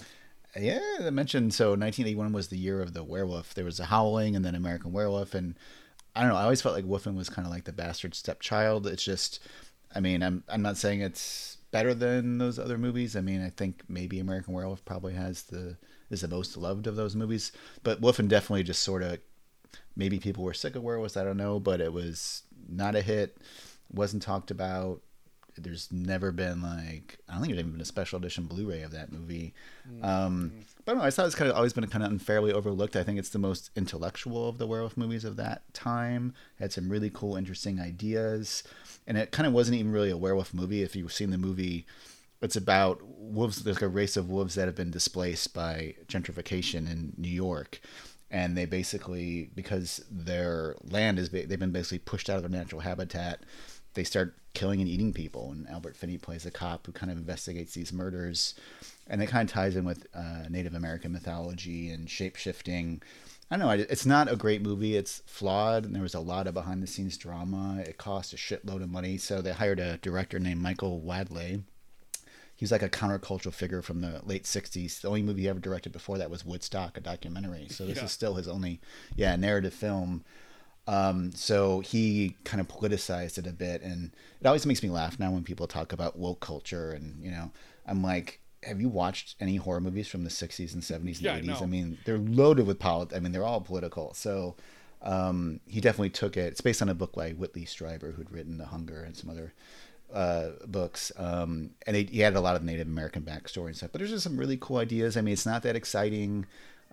Yeah, I mentioned so 1981 was the year of the werewolf. There was a Howling and then American Werewolf, and I don't know. I always felt like Wolfen was kind of like the bastard stepchild. It's just, I mean, I'm I'm not saying it's better than those other movies. I mean, I think maybe American Werewolf probably has the is the most loved of those movies, but Wolfen definitely just sort of maybe people were sick of werewolves. I don't know, but it was not a hit. wasn't talked about. There's never been like I don't think there's even been a special edition Blu-ray of that movie. Um, but I don't know. I thought it's kind of always been kind of unfairly overlooked. I think it's the most intellectual of the werewolf movies of that time. It had some really cool, interesting ideas, and it kind of wasn't even really a werewolf movie. If you've seen the movie, it's about wolves. There's like a race of wolves that have been displaced by gentrification in New York, and they basically because their land is they've been basically pushed out of their natural habitat. They start killing and eating people, and Albert Finney plays a cop who kind of investigates these murders, and it kind of ties in with uh, Native American mythology and shape shifting. I don't know. It's not a great movie. It's flawed, and there was a lot of behind the scenes drama. It cost a shitload of money, so they hired a director named Michael Wadleigh. He was like a countercultural figure from the late '60s. The only movie he ever directed before that was Woodstock, a documentary. So this Yeah. is still his only, yeah, narrative film. Um, so he kind of politicized it a bit, and it always makes me laugh now when people talk about woke culture. And you know, I'm like, have you watched any horror movies from the '60s and '70s and Yeah, '80s? know. I mean, they're loaded with politics. I mean, they're all political. So um, he definitely took it. It's based on a book by Whitley Strieber, who'd written The Hunger and some other uh, books. Um, and he, he had a lot of Native American backstory and stuff. But there's just some really cool ideas. I mean, it's not that exciting.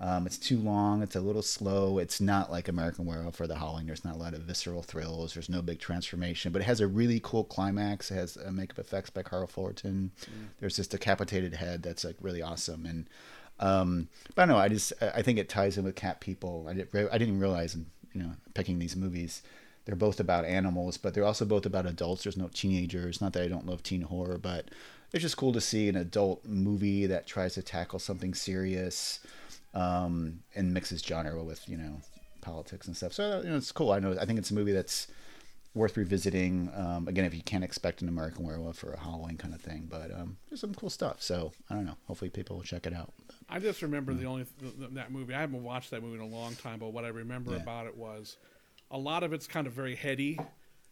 Um, it's too long. It's a little slow. It's not like American Werewolf or The Howling. There's not a lot of visceral thrills. There's no big transformation, but it has a really cool climax. It has uh, makeup effects by Carl Fullerton. There's this decapitated head that's like really awesome. And um, but I don't know. I just I I think it ties in with cat people. I didn't I didn't realize, you know, picking these movies, they're both about animals, but they're also both about adults. There's no teenagers. Not that I don't love teen horror, but it's just cool to see an adult movie that tries to tackle something serious um, and mixes genre with you know politics and stuff. So you know, it's cool. I know. I think it's a movie that's worth revisiting. Um, again, if you can't expect an American Werewolf or a Halloween kind of thing, but um, there's some cool stuff. So I don't know. Hopefully, people will check it out. I just remember the only th- th- that movie. I haven't watched that movie in a long time, but what I remember Yeah. about it was a lot of it's kind of very heady,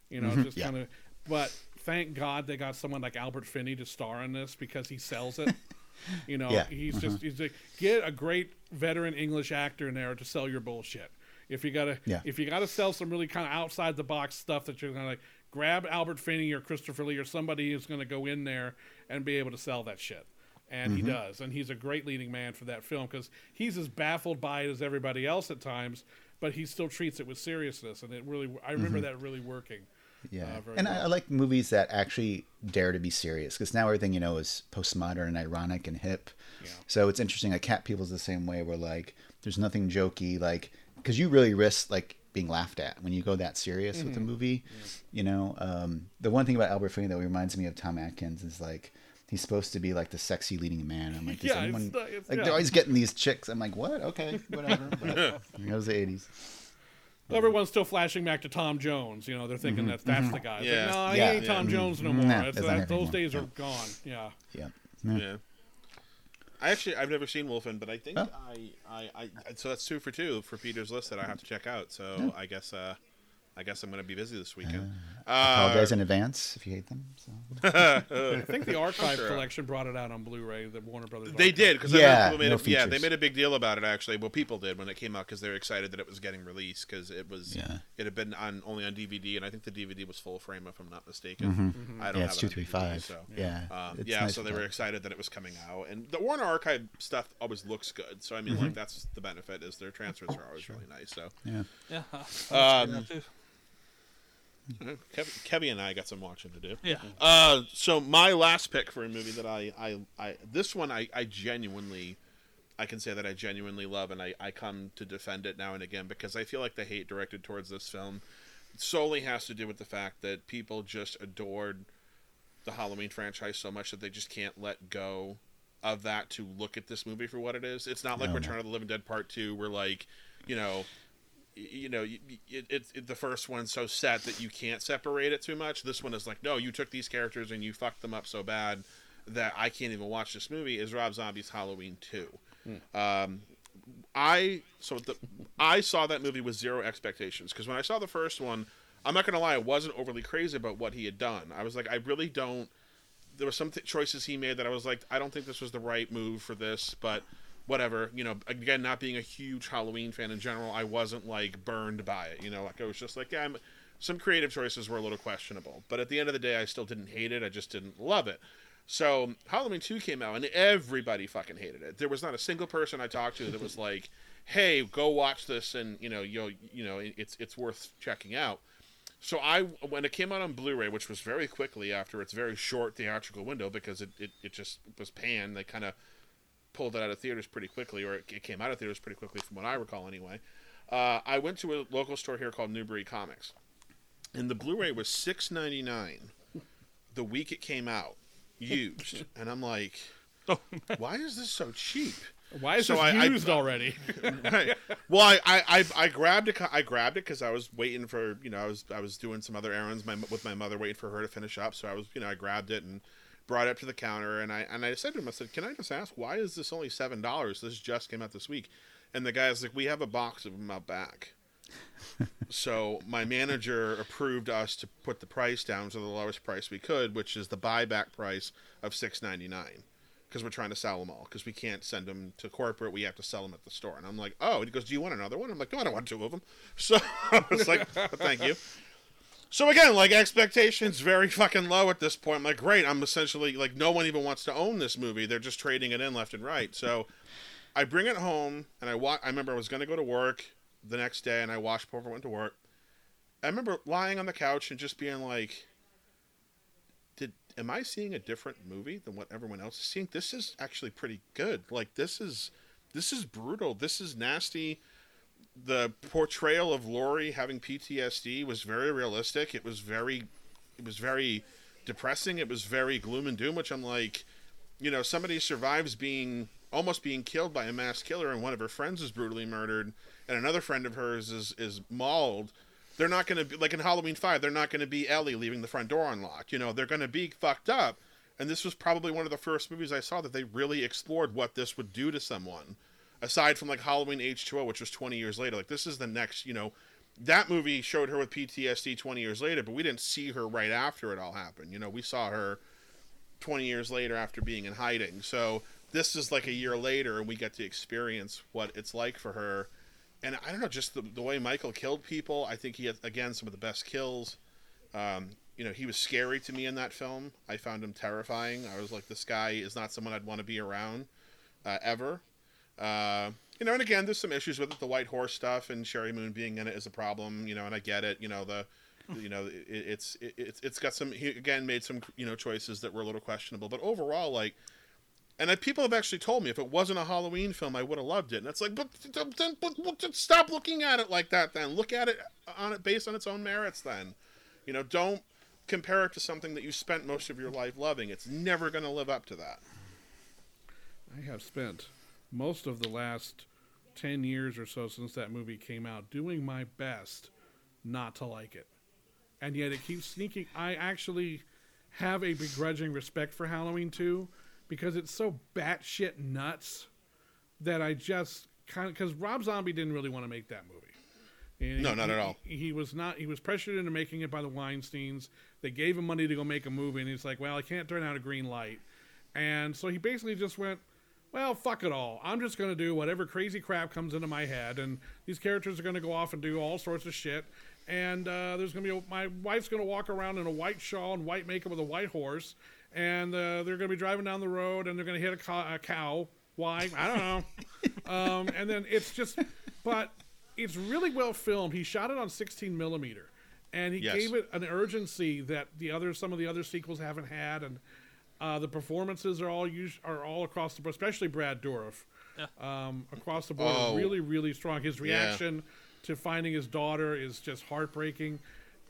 you know, Mhm, just yeah. kind of. But thank God they got someone like Albert Finney to star in this because he sells it. you know, Yeah, he's uh-huh. just he's like get a great veteran English actor in there to sell your bullshit. If you gotta, Yeah. if you gotta sell some really kind of outside the box stuff that you're gonna like, grab Albert Finney or Christopher Lee or somebody who's gonna go in there and be able to sell that shit and he Mhm. does and he's a great leading man for that film because he's as baffled by it as everybody else at times but he still treats it with seriousness and it really i remember Mhm. that really working Yeah, uh, and I, well. I like movies that actually dare to be serious because now everything you know is postmodern and ironic and hip. Yeah. So it's interesting. Like Cat People's the same way. Where like there's nothing jokey, like because you really risk like being laughed at when you go that serious with a Mhm. movie. You know, um, the one thing about Albert Finney that reminds me of Tom Atkins is like. He's supposed to be like the sexy leading man. I'm like, Yeah, it's anyone not- it's- like yeah. they're always getting these chicks? I'm like, what? Okay, whatever. But it was the '80s. Everyone's still flashing back to tom jones you know they're thinking Mhm, that that's mhm. the guy Yeah. like, no he Yeah, ain't tom yeah. jones no Mhm. more Nah, It's- that's not that- those anymore. days Yeah. are gone yeah Yeah. Yeah. I actually I've never seen Wolfen, but I think I, I, I so that's two for two for Peter's list that I have to check out. So Yeah. I guess uh I guess I'm gonna be busy this weekend. I apologize in advance if you hate them. So. i think the archive Sure. collection brought it out on blu-ray the warner brothers They archive. did because Yeah, people made no a, yeah they made a big deal about it actually. Well, people did when it came out because they were excited that it was getting released because it was Yeah. it had been on only on DVD and I think the DVD was full frame if I'm not mistaken. Mhm. I don't Yeah, have it's it on 235. So Yeah, um, yeah. nice so they were excited that it was coming out, and the Warner Archive stuff always looks good. So I mean, Mhm. like that's the benefit is their transfers are always really nice. So Yeah. Yeah, I- I Um, like that too. Kev, Kevy and I got some watching to do. Yeah. Uh, so my last pick for a movie that I, I, I this one I, I genuinely, I can say that I genuinely love, and I, I come to defend it now and again because I feel like the hate directed towards this film solely has to do with the fact that people just adored the Halloween franchise so much that they just can't let go of that to look at this movie for what it is. It's not like No, no. Return of the Living Dead Part Two, where like, you know, y- you know, it, it, it, the first one's so set that you can't separate it too much. This one is like, no, you took these characters and you fucked them up so bad that I can't even watch this movie. Is Rob Zombie's Halloween Two? Um, I so the I saw that movie with zero expectations because when I saw the first one, I'm not gonna lie, I wasn't overly crazy about what he had done. I was like, I really don't. There were some th- choices he made that I was like, I don't think this was the right move for this, but whatever. You know, again, not being a huge Halloween fan in general, I wasn't like burned by it. You know, like I was just like, yeah, I'm, some creative choices were a little questionable, but at the end of the day, I still didn't hate it. I just didn't love it. So Halloween Two came out, and everybody fucking hated it. There was not a single person I talked to that was like, "Hey, go watch this," and you know, you you know, it's it's worth checking out. So I, when it came out on Blu-ray, which was very quickly after its very short theatrical window, because it, it, it just was panned, they kind of pulled it out of theaters pretty quickly, or it, it came out of theaters pretty quickly, from what I recall anyway. Uh, I went to a local store here called Newbury Comics, and the Blu-ray was six ninety nine the week it came out, used, and I'm like, why is this so cheap? Why is So this I- I- used already? right. Well, I, I, I, I grabbed it. I grabbed it because I was waiting for you know I was I was doing some other errands my, with my mother, waiting for her to finish up. So I was you know I grabbed it and brought it up to the counter and I and I said to him I said, can I just ask why is this only seven dollars? This just came out this week, and the guy's like, we have a box of them out back. so my manager approved us to put the price down to the lowest price we could, which is the buyback price of six ninety nine because we're trying to sell them all because we can't send them to corporate. We have to sell them at the store. And I'm like, oh, and he goes, do you want another one? I'm like, no, I don't want two of them. So I was like, thank you. So again, like expectations very fucking low at this point. I'm like, great. I'm essentially like, no one even wants to own this movie. They're just trading it in left and right. So I bring it home and I wa- I remember I was going to go to work the next day and I washed before I went to work. I remember lying on the couch and just being like, did am I seeing a different movie than what everyone else is seeing? This is actually pretty good. Like this is this is brutal. This is nasty. The portrayal of Laurie having PTSD was very realistic. It was very it was very depressing. It was very gloom and doom, which I'm like, you know, somebody survives being almost being killed by a mass killer and one of her friends is brutally murdered and another friend of hers is is mauled they're not going to be like in Halloween 5 they're not going to be Ellie leaving the front door unlocked you know they're going to be fucked up and this was probably one of the first movies I saw that they really explored what this would do to someone aside from like Halloween H2O which was 20 years later like this is the next you know that movie showed her with PTSD 20 years later but we didn't see her right after it all happened you know we saw her 20 years later after being in hiding. So this is like a year later and we get to experience what it's like for her. And i don't know just the, the way michael killed people i think he had again some of the best kills. Um, you know he was scary to me in that film. I found him terrifying. I was like this guy is not someone i'd want to be around uh, ever uh, you know and again there's some issues with it the white horse stuff and Sheri Moon being in it is a problem you know and i get it you know the you know it, it's it, it's it's got some he again made some you know choices that were a little questionable but overall like and I, people have actually told me if it wasn't a Halloween film, I would have loved it. And it's like, but, then but, but stop looking at it like that. Then look at it on it based on its own merits. Then, you know, don't compare it to something that you spent most of your life loving. It's never going to live up to that. I have spent most of the last 10 years or so since that movie came out doing my best not to like it. And yet it keeps sneaking. I actually have a begrudging respect for Halloween 2 because it's so batshit nuts that I just kind of. Because Rob Zombie didn't really want to make that movie. And No, he- not at he- all. He was not. He was pressured into making it by the Weinstein's. They gave him money to go make a movie, and he's like, "Well, I can't turn out a green light." And so he basically just went, well, fuck it all. I'm just going to do whatever crazy crap comes into my head, and these characters are going to go off and do all sorts of shit. And uh, there's going to be a, my wife's going to walk around in a white shawl and white makeup with a white horse, and uh, they're going to be driving down the road and they're going to hit a, co- a cow. Why? I don't know. um, and then it's just, but it's really well filmed. He shot it on 16 millimeter, and he Yes. gave it an urgency that the other some of the other sequels haven't had, and uh, the performances are all us- are all across the board, especially Brad Dourif. um, across the board. Oh. Really, really strong. His Yeah. reaction to finding his daughter is just heartbreaking.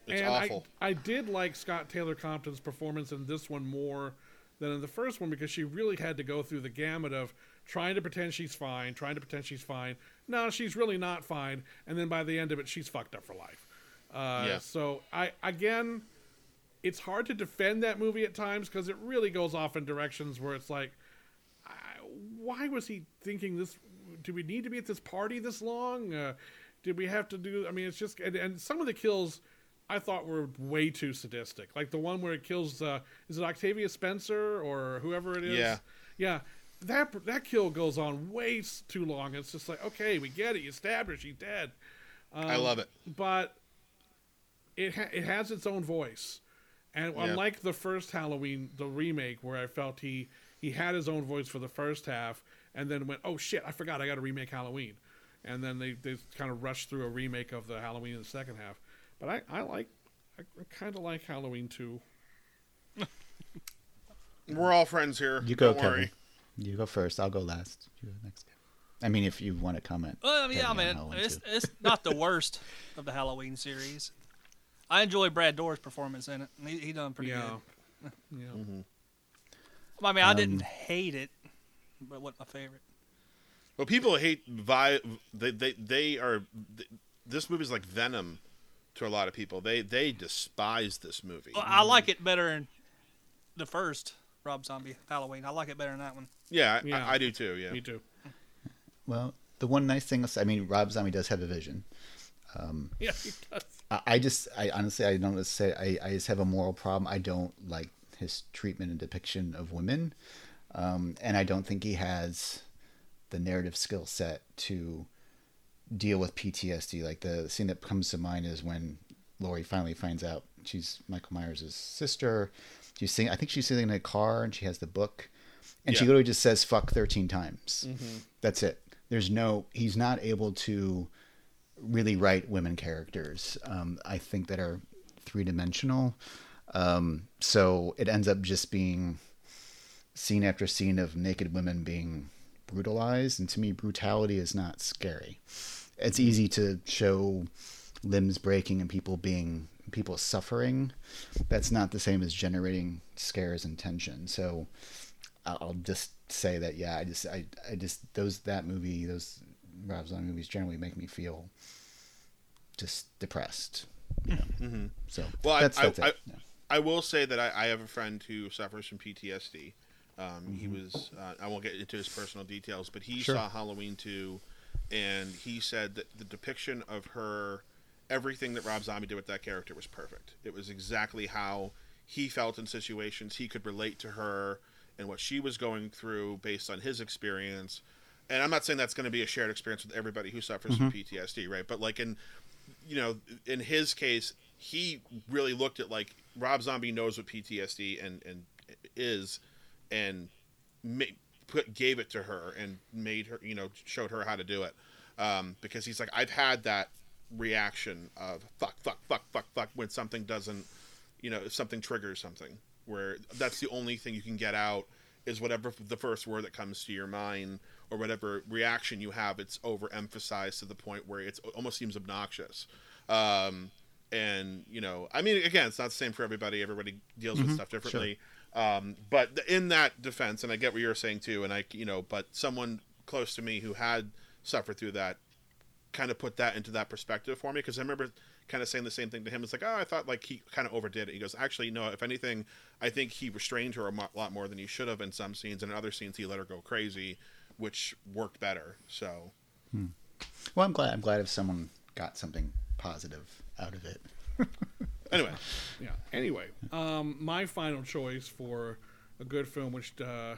It's and awful. I, I did like Scout Taylor-Compton's performance in this one more than in the first one because she really had to go through the gamut of trying to pretend she's fine, trying to pretend she's fine. No, she's really not fine. And then by the end of it, she's fucked up for life. Uh, Yeah. So I again, it's hard to defend that movie at times because it really goes off in directions where it's like, I, why was he thinking this? Do we need to be at this party this long? Uh, did we have to do? I mean, it's just and, and some of the kills I thought were way too sadistic. Like the one where it kills uh, is it Octavia Spencer or whoever it is? Yeah. yeah. That that kill goes on way too long. It's just like okay, we get it. You stabbed her, she's dead. I Um, love it. but it ha- it has its own voice, and Yeah. unlike the first Halloween, the remake, where I felt he he had his own voice for the first half, and then went, oh shit, I forgot I got to remake Halloween, and then they they kind of rushed through a remake of the Halloween in the second half. But I I like I kind of like Halloween too. We're all friends here. You go, Don't Kevin. worry. You go first. I'll go last. You go next. I mean, if you want to comment. Well, yeah, man, it's it's not the worst of the Halloween series. I enjoy Brad Dour's performance in it. He, he done pretty Yeah. good. Yeah. Well, I mean, I didn't Um, hate it, but it wasn't my favorite. Well, people hate vi. They they they are. th- This movie's like Venom to a lot of people. They they despise this movie. Well, I like it better in the first Rob Zombie Halloween. I like it better than that one. Yeah, I, Yeah. I, I do too. Yeah. Me too. Well, the one nice thing, is- I mean, Rob Zombie does have a vision. Yeah, he does. I, just, I honestly, I don't say, I, I just have a moral problem. I don't like his treatment and depiction of women, um, and I don't think he has the narrative skill set to deal with PTSD. Like the scene that comes to mind is when Laurie finally finds out she's Michael Myers' sister. She's sitting, I think she's sitting in a car and she has the book, and she literally just says "fuck" thirteen times. That's it. There's no. He's not able to really write women characters. Um, I think that are three dimensional. Um, so it ends up just being scene after scene of naked women being brutalized, and to me, brutality is not scary. It's easy to show limbs breaking and people being people suffering. That's not the same as generating scares and tension. So I'll I'll just say that yeah, I just I, I just those that movie those Rob Zombie movies generally make me feel just depressed. You know? So Well, I, that's, I, that's I, it. Yeah. I will say that I, I have a friend who suffers from PTSD. Um, He was, uh, I won't get into his personal details, but he Sure. saw Halloween 2, and he said that the depiction of her, everything that Rob Zombie did with that character was perfect. It was exactly how he felt in situations. He could relate to her and what she was going through based on his experience. And I'm not saying that's going to be a shared experience with everybody who suffers from PTSD, right? But like in you know, in his case, he really looked at like Rob Zombie knows what PTSD and and is, and ma- put gave it to her and made her, you know, showed her how to do it, um, because he's like, I've had that reaction of fuck, fuck, fuck, fuck, fuck when something doesn't, you know, if something triggers something, where that's the only thing you can get out is whatever the first word that comes to your mind or whatever reaction you have it's overemphasized to the point where it almost seems obnoxious. Um, and you know i mean again it's not the same for everybody. Everybody deals with stuff differently. Um, but in that defense and i get what you're saying too and i you know but someone close to me who had suffered through that kind of put that into that perspective for me because I remember kind of saying the same thing to him. It's like, oh, I thought like he kind of overdid it. He goes, actually, no. If anything, I think he restrained her a mo- lot more than he should have in some scenes, and in other scenes he let her go crazy, which worked better. So Well, I'm glad. I'm glad if someone got something positive out of it. anyway, Yeah. Anyway, um, my final choice for a good film, which uh, a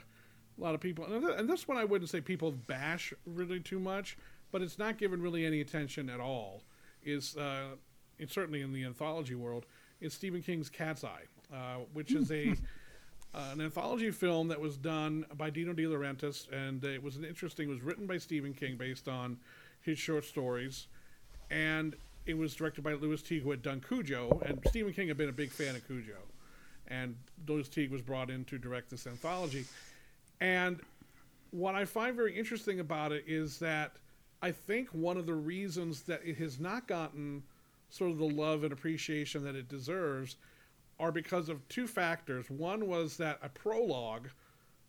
lot of people, and and this one I wouldn't say people bash really too much, but it's not given really any attention at all. Is uh, it's certainly in the anthology world is Stephen King's Cat's Eye, uh, which is a uh, an anthology film that was done by Dino De Laurentiis, and it was an interesting. It was written by Stephen King based on his short stories, and it was directed by Lewis Teague, who had done Cujo, and Stephen King had been a big fan of Cujo, and Lewis Teague was brought in to direct this anthology, and what I find very interesting about it is that I think one of the reasons that it has not gotten sort of the love and appreciation that it deserves are because of two factors. One was that a prologue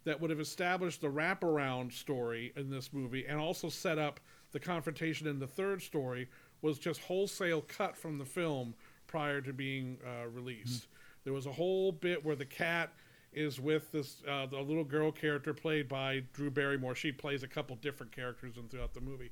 that would have established the wraparound story in this movie and also set up the confrontation in the third story was just wholesale cut from the film prior to being uh, released. There was a whole bit where the cat is with this uh, the little girl character played by Drew Barrymore. She plays a couple different characters in, throughout the movie,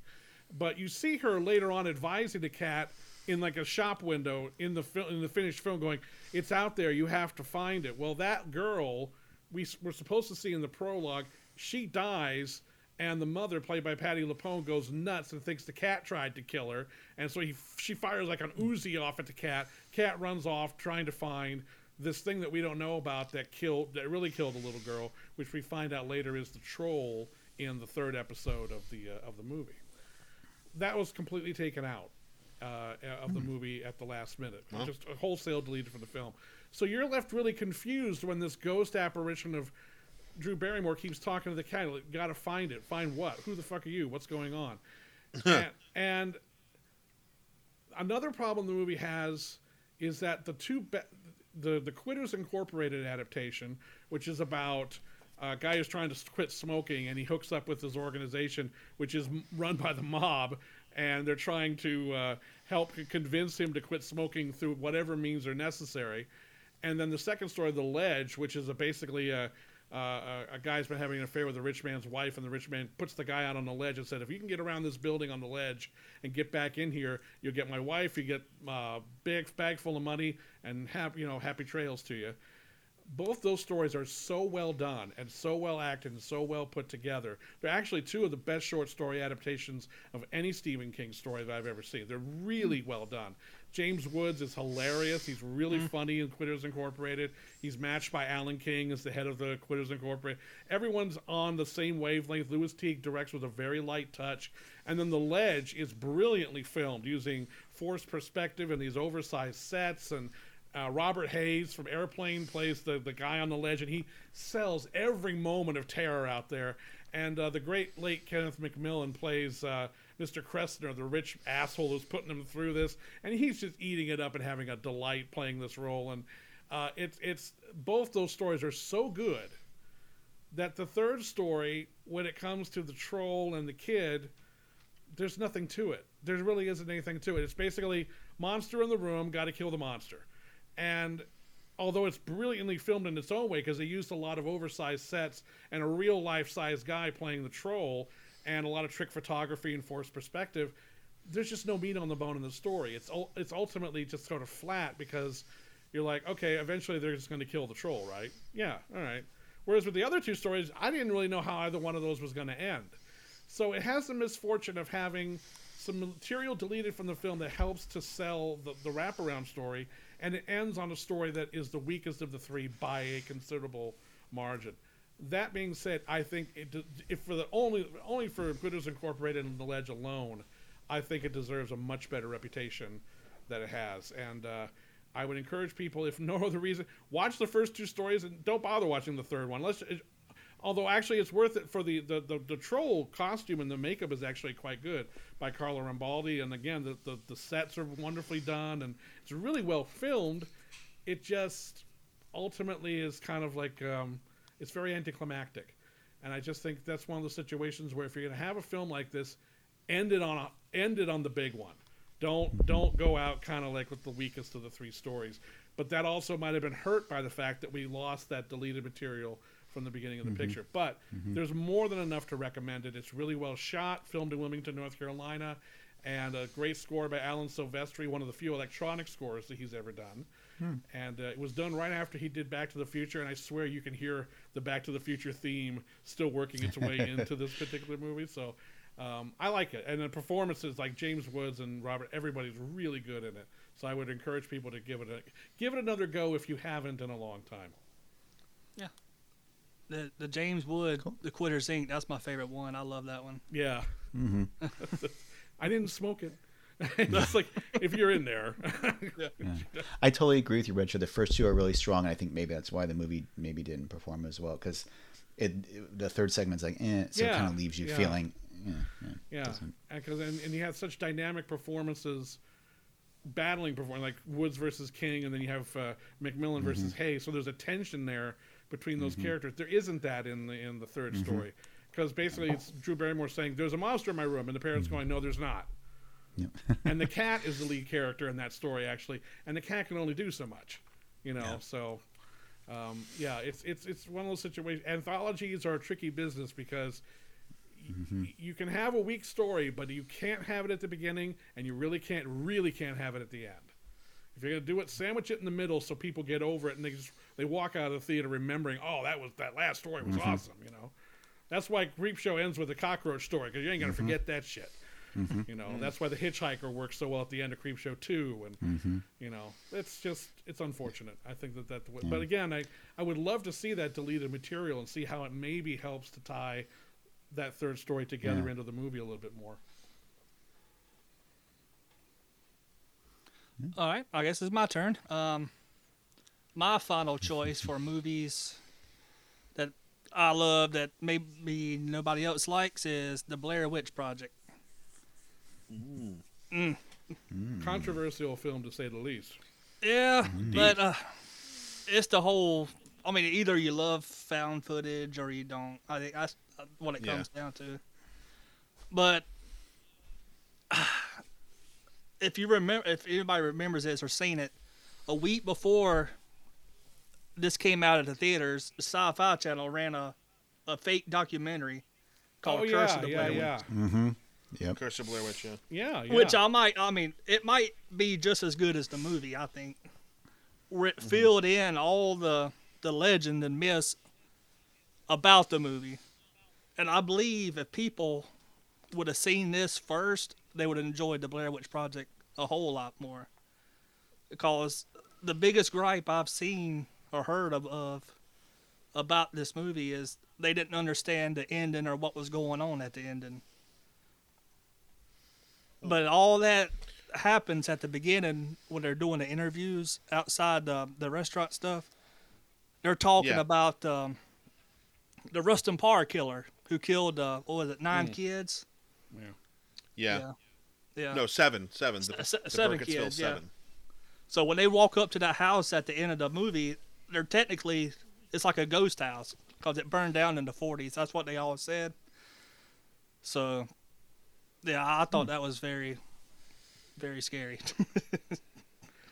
but you see her later on advising the cat in like a shop window in the fil- in the finished film, going, "It's out there. You have to find it." Well, that girl we were supposed to see in the prologue, she dies. And the mother, played by Patti LuPone, goes nuts and thinks the cat tried to kill her, and so he she fires like an Uzi off at the cat. Cat runs off trying to find this thing that we don't know about that killed that really killed a little girl, which we find out later is the troll in the third episode of the uh, of the movie. That was completely taken out uh, of the movie at the last minute, Huh? just a wholesale deleted from the film. So you're left really confused when this ghost apparition of Drew Barrymore keeps talking to the cat. Like, Got to find it. Find what? Who the fuck are you? What's going on? and, and another problem the movie has is that the two be- the the Quitters Incorporated adaptation, which is about a guy who's trying to quit smoking and he hooks up with this organization, which is run by the mob, and they're trying to uh, help convince him to quit smoking through whatever means are necessary. And then the second story, The Ledge, which is a basically a, uh, a, a guy's been having an affair with a rich man's wife, and the rich man puts the guy out on the ledge and said, "If you can get around this building on the ledge and get back in here, you'll get my wife, you get a big bag full of money, and have you know happy trails to you." Both those stories are so well done and so well acted and so well put together. They're actually two of the best short story adaptations of any Stephen King story that I've ever seen. They're really mm. well done. James Woods is hilarious. He's really mm. funny in Quitters Incorporated. He's matched by Alan King as the head of the Quitters Incorporated. Everyone's on the same wavelength. Lewis Teague directs with a very light touch. And then The Ledge is brilliantly filmed using forced perspective and these oversized sets and uh, Robert Hays from Airplane plays the, the guy on the ledge, and he sells every moment of terror out there. And uh, the great late Kenneth McMillan plays uh, Mr. Kressner, the rich asshole who's putting him through this, and he's just eating it up and having a delight playing this role. And uh, it's it's both those stories are so good that the third story, when it comes to the troll and the kid, there's nothing to it. There really isn't anything to it. It's basically monster in the room, got to kill the monster. And although it's brilliantly filmed in its own way because they used a lot of oversized sets and a real life size guy playing the troll and a lot of trick photography and forced perspective, there's just no meat on the bone in the story. It's it's ultimately just sort of flat because you're like, okay, eventually they're just going to kill the troll, right? Yeah, all right. Whereas with the other two stories, I didn't really know how either one of those was going to end. So it has the misfortune of having some material deleted from the film that helps to sell the, the wraparound story, and it ends on a story that is the weakest of the three by a considerable margin. That being said, I think it, if for the only only for Quitters Incorporated and The Ledge alone, I think it deserves a much better reputation that it has. And uh, I would encourage people, if no other reason, watch the first two stories and don't bother watching the third one. Let's, although actually it's worth it for the, the, the, the troll costume and the makeup is actually quite good by Carlo Rambaldi. And again, the, the, the sets are wonderfully done and it's really well filmed. It just ultimately is kind of like um, it's very anticlimactic. And I just think that's one of those situations where if you're going to have a film like this, end it on a, end it on the big one. Don't don't go out kind of like with the weakest of the three stories. But that also might have been hurt by the fact that we lost that deleted material from the beginning of the Mhm. picture. But Mhm. there's more than enough to recommend it. It's really well shot, filmed in Wilmington, North Carolina, and a great score by Alan Silvestri, one of the few electronic scores that he's ever done. Hmm. And uh, it was done right after he did Back to the Future, and I swear you can hear the Back to the Future theme still working its way into this particular movie. So um, I like it, and the performances like James Woods and Robert, everybody's really good in it. So I would encourage people to give it a give it another go if you haven't in a long time. Yeah. The the James Wood, the Quitters Inc. That's my favorite one. I love that one. Yeah. Mhm. I didn't smoke it. That's like if you're in there. Yeah. I totally agree with you, Richard. The first two are really strong, and I think maybe that's why the movie maybe didn't perform as well. Because it, it- the third segment's like eh, so it kind of leaves you yeah. feeling yeah, yeah, Yeah, doesn't- because and, and you have such dynamic performances, battling performance like Woods versus King, and then you have uh, McMillan versus Mm-hmm. Hay. So there's a tension there between those characters. There isn't that in the in the 3rd Mm-hmm. story, because basically it's Drew Barrymore saying there's a monster in my room, and the parents Mm-hmm. going no, there's not. and the cat is the lead character in that story actually, and the cat can only do so much, you know. So. Um, yeah, it's it's it's one of those situations. Anthologies are a tricky business because y- you can have a weak story, but you can't have it at the beginning, and you really can't really can't have it at the end. If you're gonna do it, sandwich it in the middle so people get over it and they just they walk out of the theater remembering, oh, that was that last story was mm-hmm. awesome, you know. That's why Creep Show ends with a cockroach story because you ain't gonna mm-hmm. forget that shit. Mm-hmm. You know, that's why the Hitchhiker works so well at the end of Creep Show Two, and you know, it's just it's unfortunate. I think that that, but again, I I would love to see that deleted material and see how it maybe helps to tie that third story together Yeah. into the movie a little bit more. All right, I guess it's my turn. Um, my final choice for movies that I love that maybe nobody else likes is the Blair Witch Project. Controversial film to say the least. Yeah, but uh, it's the whole. I mean, either you love found footage or you don't. I think that's what it Yeah. comes down to. But if you remember, if anybody remembers this or seen it, a week before this came out at the theaters, the Sci-Fi Channel ran a, a fake documentary called Oh Curse yeah, of the yeah, Blair yeah, Witch. yep Curse of Blair Witch. Yeah. yeah, yeah. Which I might, I mean, it might be just as good as the movie. I think, where Mm-hmm. it filled in all the the legend and myths about the movie, and I believe if people would have seen this first, they would have enjoyed the Blair Witch Project a whole lot more. Because the biggest gripe I've seen or heard of, of about this movie is they didn't understand the ending or what was going on at the ending. But all that happens at the beginning when they're doing the interviews outside the, the restaurant stuff. They're talking Yeah. about um, the Rustin Parr killer who killed, uh, what was it, nine kids? Yeah. Yeah. No, seven. Seven. The, Se- the seven Burkittsville kids, yeah. Seven. So when they walk up to that house at the end of the movie, they're technically it's like a ghost house because it burned down in the 40s. That's what they always said. So, yeah, I thought hmm. that was very, very scary.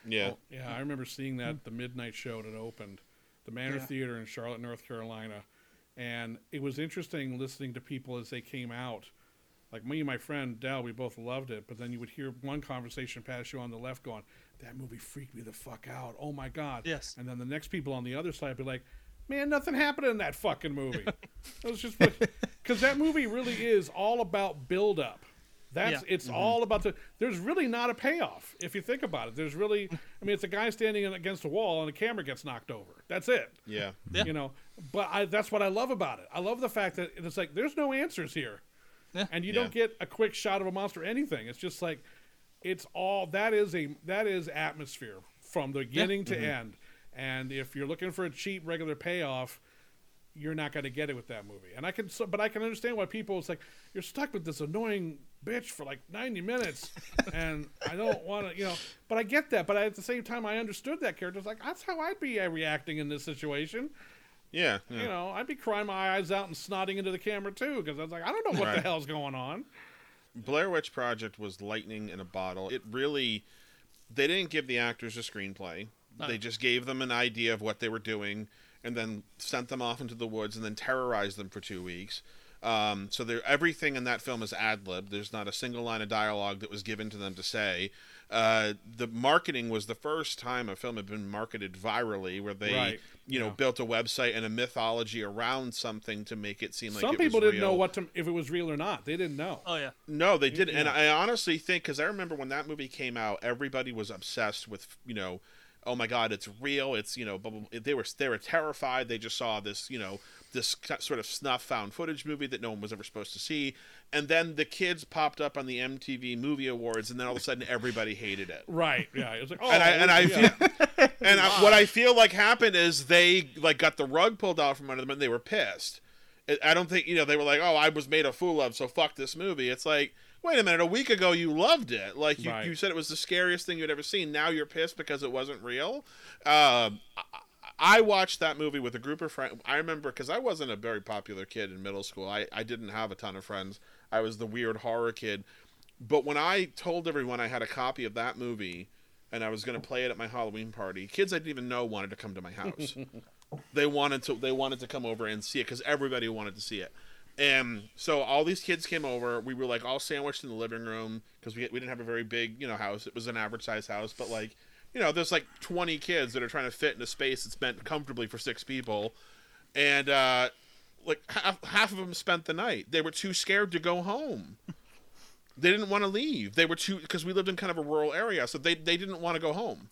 Yeah. Oh, yeah, I remember seeing that at the midnight show that opened, the Manor Yeah. Theater in Charlotte, North Carolina, and it was interesting listening to people as they came out. Like me and my friend Dell, we both loved it, but then you would hear one conversation pass you on the left going, "That movie freaked me the fuck out. Oh my god." Yes. And then the next people on the other side be like, "Man, nothing happened in that fucking movie." it was just because that movie really is all about build up. That's Yeah. it's mm-hmm. all about the. There's really not a payoff if you think about it. There's really, I mean, it's a guy standing against a wall and a camera gets knocked over. That's it. Yeah. Yeah. You know, but I, that's what I love about it. I love the fact that it's like there's no answers here, Yeah. and you Yeah. don't get a quick shot of a monster or anything. It's just like it's all that is a that is atmosphere from the beginning to end. And if you're looking for a cheap regular payoff, you're not going to get it with that movie. And I can, so, but I can understand why people. It's like you're stuck with this annoying bitch for like 90 minutes, and I don't want to, you know. But I get that. But I, at the same time, I understood that character. It's like that's how I'd be uh, reacting in this situation. Yeah. yeah. You know, I'd be crying my eyes out and snotting into the camera too, because I was like, I don't know what the hell's going on. Blair Witch Project was lightning in a bottle. It really, they didn't give the actors a screenplay. They just gave them an idea of what they were doing, and then sent them off into the woods, and then terrorized them for two weeks. Um, so everything in that film is ad lib. There's not a single line of dialogue that was given to them to say. Uh, the marketing was the first time a film had been marketed virally, where they, Right. you know, Yeah. built a website and a mythology around something to make it seem like Some it was people didn't know what to, if it was real or not. They didn't know. oh yeah, No, they didn't. And I honestly think because I remember when that movie came out, everybody was obsessed with you know, oh my god, it's real. It's you know, blah, blah, blah. they were they were terrified. They just saw this you know this sort of snuff found footage movie that no one was ever supposed to see. And then the kids popped up on the MTV Movie Awards, and then all of a sudden everybody hated it. Right? Yeah. It was like, oh, And I oh, and I yeah. feel, and I, what I feel like happened is they like got the rug pulled out from under them, and they were pissed. I- I don't think you know they were like, oh, I was made a fool of, so fuck this movie. It's like, wait a minute, a week ago you loved it, like you, Right. you said it was the scariest thing you'd ever seen. Now you're pissed because it wasn't real. Um, I, I watched that movie with a group of friends. I remember because I wasn't a very popular kid in middle school. I I didn't have a ton of friends. I was the weird horror kid. But when I told everyone I had a copy of that movie and I was going to play it at my Halloween party, kids I didn't even know wanted to come to my house. they wanted to they wanted to come over and see it because everybody wanted to see it. And so all these kids came over. We were like all sandwiched in the living room because we we didn't have a very big you know house. It was an average size house, but like you know there's like 20 kids that are trying to fit in a space that's meant comfortably for six people, and uh, like half half of them spent the night. They were too scared to go home. They didn't want to leave. They were too because we lived in kind of a rural area, so they they didn't want to go home.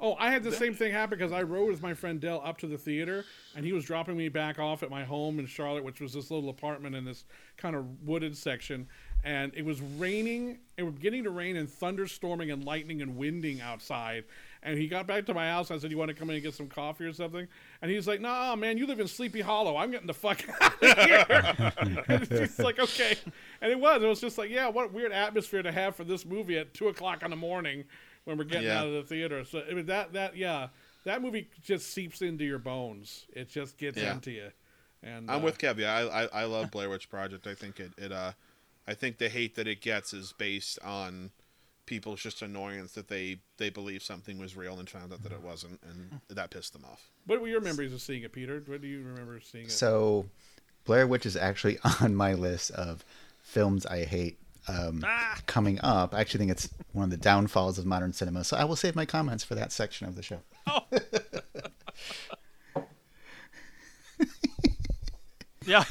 Oh, I had the same thing happen because I rode with my friend Dell up to the theater, and he was dropping me back off at my home in Charlotte, which was this little apartment in this kind of wooded section. And it was raining. It was beginning to rain and thunderstorming and lightning and winding outside. And he got back to my house. I said, "You want to come in and get some coffee or something?" And he's like, "Nah, man, you live in Sleepy Hollow. I'm getting the fuck out of here." and it's like, okay. And it was. It was just like, yeah, what a weird atmosphere to have for this movie at two o'clock in the morning when we're getting Yeah. out of the theater. So I mean, that that yeah, that movie just seeps into your bones. It just gets Yeah. into you. And I'm uh, with Kev. Yeah, I, I I love Blair Witch Project. I think it it uh, I think the hate that it gets is based on people's just annoyance that they they believe something was real and found out that it wasn't, and that pissed them off. What were your memories of seeing it, Peter? What do you remember seeing it? So, Blair Witch is actually on my list of films I hate um, coming up. I actually think it's one of the downfalls of modern cinema. So I will save my comments for that section of the show. Yeah.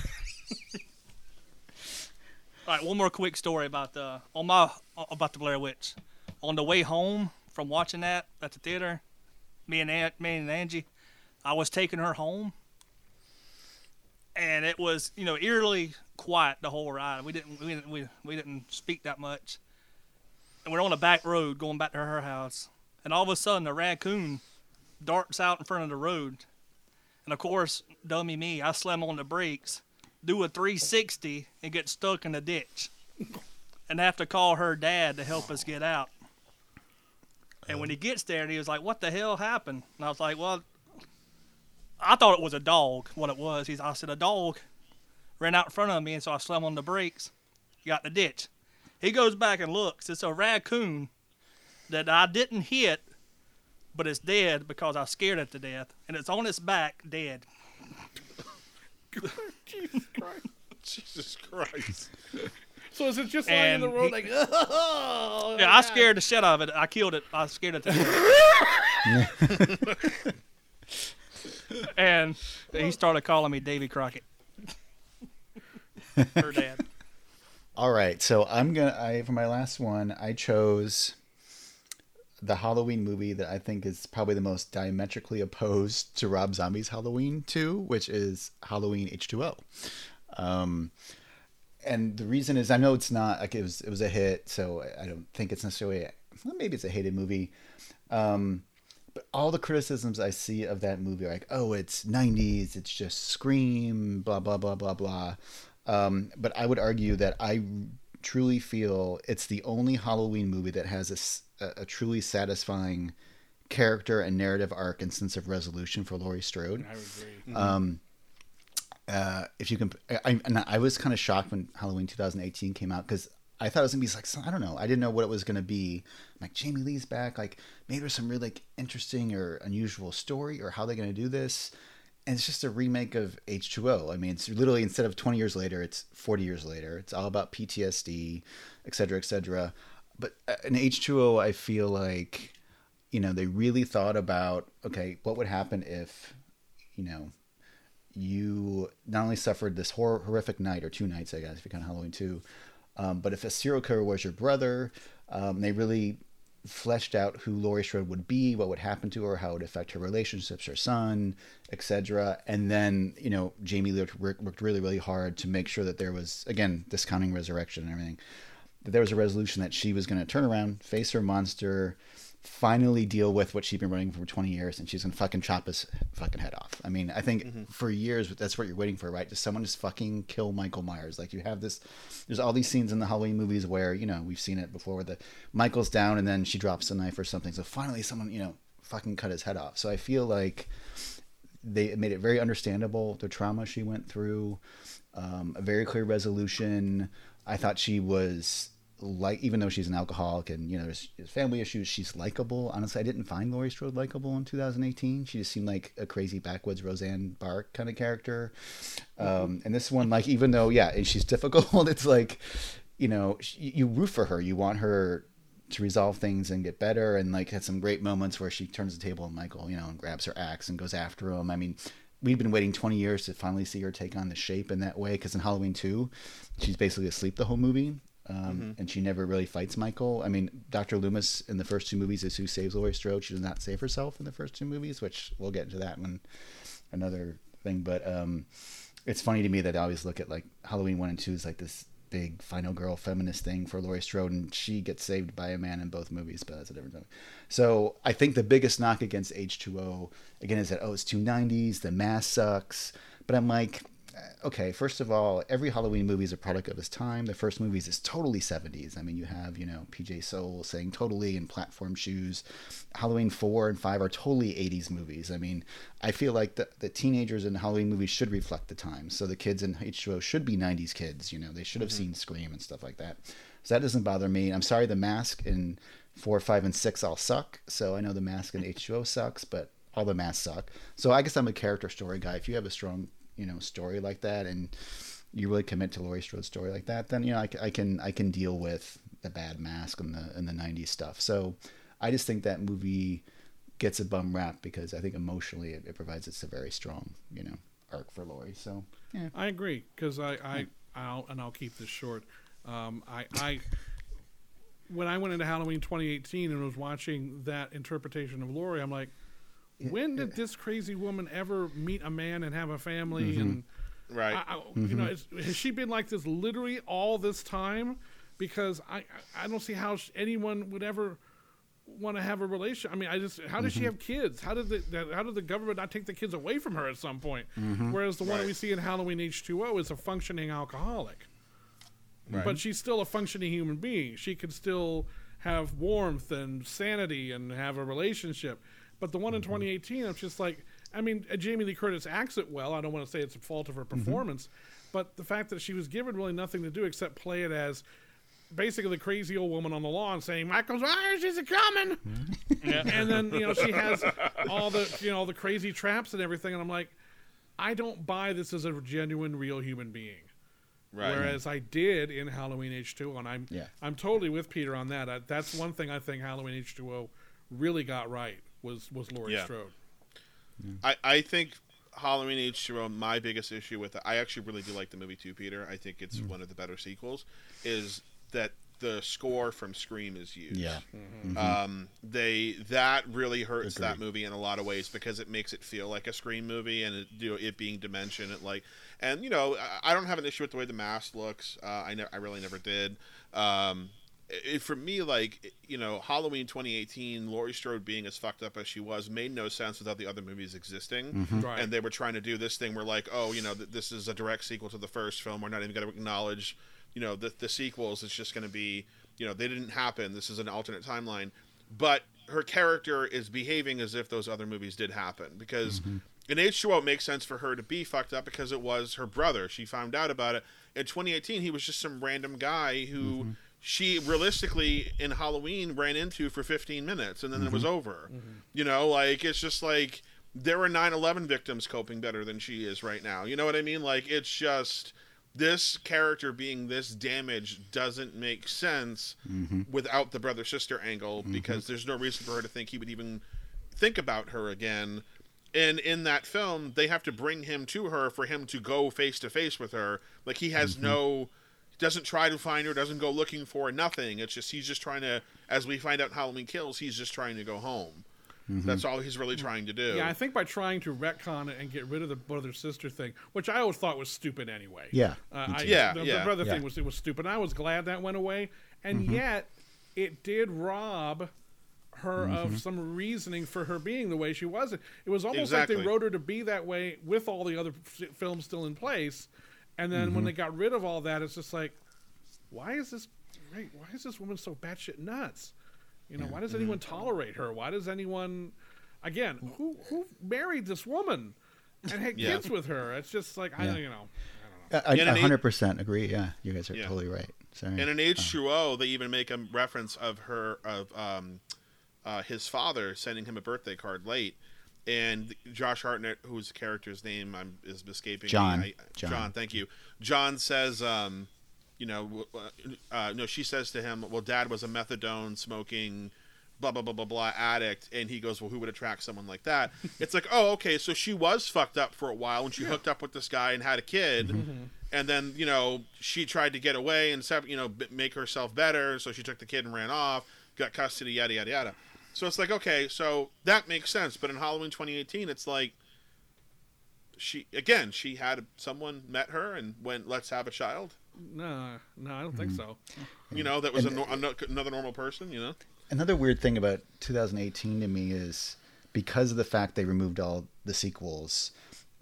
All right, one more quick story about the on my about the Blair Witch. On the way home from watching that at the theater, me and Aunt, me and Angie, I was taking her home, and it was you know eerily quiet the whole ride. We didn't we didn't we, we didn't speak that much, and we're on a back road going back to her house, and all of a sudden a raccoon darts out in front of the road, and of course, dummy me, I slam on the brakes, do a 360, and get stuck in the ditch. and have to call her dad to help us get out. And when he gets there, he was like, What the hell happened? And I was like, Well, I thought it was a dog, what it was. He's, I said, A dog ran out in front of me, and so I slammed on the brakes, got in the ditch. He goes back and looks. It's a raccoon that I didn't hit, but it's dead because I scared it to death, and it's on its back, dead. Jesus Christ. Jesus Christ. So is it just lying in the road he- like? Oh, Yeah, I scared the shit out of it. I killed it. I scared it to death. and he started calling me Davy Crockett. Her dad. All right, so I'm gonna. I for my last one, I chose the Halloween movie that I think is probably the most diametrically opposed to Rob Zombie's Halloween 2, which is Halloween H2O. Um, and the reason is I know it's not like it was it was a hit, so I don't think it's necessarily well, maybe it's a hated movie. Um, but all the criticisms I see of that movie are like, oh, it's 90s, it's just Scream, blah, blah, blah, blah, blah. Um, but I would argue that I truly feel it's the only Halloween movie that has a truly satisfying character and narrative arc and sense of resolution for Laurie Strode. I would agree. Um, uh, if you can, I, and I was kind of shocked when Halloween 2018 came out because I thought it was gonna be like I don't know. I didn't know what it was gonna be. I'm like Jamie Lee's back. Like maybe there's some really like interesting or unusual story or how they're gonna do this. And it's just a remake of H2O. I mean, it's literally instead of 20 years later, it's 40 years later. It's all about PTSD, et cetera, et cetera. But uh, in H2O, I feel like, you know, they really thought about okay, what would happen if, you know, you not only suffered this hor- horrific night or two nights, I guess, if you count Halloween two, um, but if a serial killer was your brother, um, they really fleshed out who Laurie Strode would be, what would happen to her, how it would affect her relationships, her son, etc. And then, you know, Jamie Lee worked, worked really, really hard to make sure that there was, again, discounting resurrection and everything, that there was a resolution that she was going to turn around, face her monster, finally deal with what she's been running for 20 years and she's gonna fucking chop his fucking head off. I mean, I think Mm-hmm. for years that's what you're waiting for, right? Just someone just fucking kill Michael Myers. Like you have this there's all these scenes in the Halloween movies where, you know, we've seen it before where the Michael's down and then she drops a knife or something. So finally someone, you know, fucking cut his head off. So I feel like they made it very understandable the trauma she went through, um, a very clear resolution. I thought she was like, even though she's an alcoholic and you know there's, there's family issues, she's likable. Honestly, I didn't find Laurie Strode likable in 2018. She just seemed like a crazy backwoods Roseanne Barr kind of character. Um, and this one, like, even though yeah, and she's difficult, it's like, you know, she, you root for her. You want her to resolve things and get better and like had some great moments where she turns the table on Michael, you know, and grabs her axe and goes after him. I mean, we've been waiting 20 years to finally see her take on the shape in that way because in Halloween 2, she's basically asleep the whole movie. Um, And she never really fights Michael. I mean, Dr. Loomis in the first two movies is who saves Laurie Strode. She does not save herself in the first two movies, which we'll get into that one another thing. But um, it's funny to me that I always look at like Halloween 1 and 2 is like this big final girl feminist thing for Laurie Strode, and she gets saved by a man in both movies, but that's a different thing. So I think the biggest knock against H2O again is that oh it's 290s, the mask sucks. But I'm like, Uh, okay, first of all, every Halloween movie is a product of its time. The first movies is totally 70s. I mean, you have you know PJ Soles saying totally in platform shoes. Halloween four and five are totally 80s movies. I mean, I feel like the, the teenagers in Halloween movies should reflect the time. So the kids in H2O should be 90s kids. You know, they should have mm-hmm. seen Scream and stuff like that. So that doesn't bother me. I'm sorry, the mask in four, five, and six all suck. So I know the mask in H2O sucks, but all the masks suck. So I guess I'm a character story guy. If you have a strong, you know, story like that and you really commit to Laurie Strode's story like that, then you know I, c- I can I can deal with the bad mask and the and the '90s stuff. So I just think that movie gets a bum rap because I think emotionally it, it provides it's a very strong you know arc for Laurie. So yeah, I agree because I, I I'll and I'll keep this short. Um, I I when I went into Halloween 2018 and was watching that interpretation of Laurie, I'm like, when did this crazy woman ever meet a man and have a family? Mm-hmm. And Right. I, I, you know, mm-hmm. is, has she been like this literally all this time? Because I I I don't see how anyone would ever want to have a relationship I mean, I just how does she mm-hmm. have kids? How did the the- how did the government not take the kids away from her at some point? Whereas the one Right. we see in Halloween H two O is a functioning alcoholic, Right. but she's still a functioning human being. She can still have warmth and sanity and have a relationship. But the one in mm-hmm. 2018, I'm just like, I mean, uh, Jamie Lee Curtis acts it well. I don't want to say it's a fault of her mm-hmm. performance, but the fact that she was given really nothing to do except play it as basically the crazy old woman on the lawn saying, "Michael Myers is a coming," mm-hmm. and then you know she has all the you know the crazy traps and everything, and I'm like, I don't buy this as a genuine, real human being. Right. Whereas I did in Halloween H2O, and I'm Yeah. I'm totally with Peter on that. I, that's one thing I think Halloween H2O really got right was was Laurie Yeah. Strode. I, I think Halloween H2O, my biggest issue with it, I actually really do like the movie too, Peter. I think it's one of the better sequels, is that the score from Scream is used. yeah, Um, they that really hurts that movie in a lot of ways because it makes it feel like a Scream movie and it, you know, it being dimension. It like, and you know, I, I don't have an issue with the way the mask looks. Uh, I ne- I really never did. Um, it, for me, like you know, Halloween 2018, Laurie Strode being as fucked up as she was made no sense without the other movies existing. Mm-hmm. Right. And they were trying to do this thing where like, oh, you know, th- this is a direct sequel to the first film. We're not even going to acknowledge, you know, the the sequels. It's just going to be, you know, they didn't happen. This is an alternate timeline. But her character is behaving as if those other movies did happen because mm-hmm. in H2O it makes sense for her to be fucked up because it was her brother. She found out about it. In 2018, he was just some random guy who mm-hmm. She realistically in Halloween ran into for 15 minutes and then it was mm-hmm. over. Mm-hmm. You know, like it's just like there were 9/11 victims coping better than she is right now. You know what I mean? Like it's just this character being this damaged doesn't make sense mm-hmm. without the brother sister angle because there's no reason for her to think he would even think about her again. And in that film, they have to bring him to her for him to go face to face with her. Like he has no doesn't try to find her, doesn't go looking for her, nothing. It's just he's just trying to as we find out in Halloween Kills, he's just trying to go home. That's all he's really trying to do. Yeah, I think by trying to retcon it and get rid of the brother sister thing, which I always thought was stupid anyway. Yeah, uh, I. Yeah, the, the brother Yeah. thing was it was stupid. I was glad that went away, and Mm-hmm. yet it did rob her Mm-hmm. of some reasoning for her being the way she was. It was almost like they wrote her to be that way with all the other f- films still in place, and then Mm-hmm. when they got rid of all that, it's just like, why is this? Right, why is this woman so batshit nuts? You know, why does anyone Mm-hmm. tolerate her? Why does anyone? Again, who who married this woman and had Yeah. kids with her? It's just like I Yeah. you know. I, In an I eight- 100% agree. Yeah, you guys are Yeah. totally right. Sorry. In an H2O, they even make a reference of her of um, uh, his father sending him a birthday card late, and Josh Hartnett, whose character's name I'm, is escaping John. I, John. John. Thank you. John says, um, you know, w- uh, no, she says to him, "Well, Dad was a methadone smoking." Blah blah blah blah blah addict, and he goes, "Well, who would attract someone like that?" it's like, oh, okay, so she was fucked up for a while, and she hooked up with this guy and had a kid, Mm-hmm. and then you know she tried to get away and you know make herself better so she took the kid and ran off got custody yada yada yada so it's like okay so that makes sense. But in halloween 2018 it's like she again she had someone met her and went let's have a child. No, no, I don't think hmm. so. you know that was a, nor- ano- another normal person you know? Another weird thing about 2018 to me is because of the fact they removed all the sequels,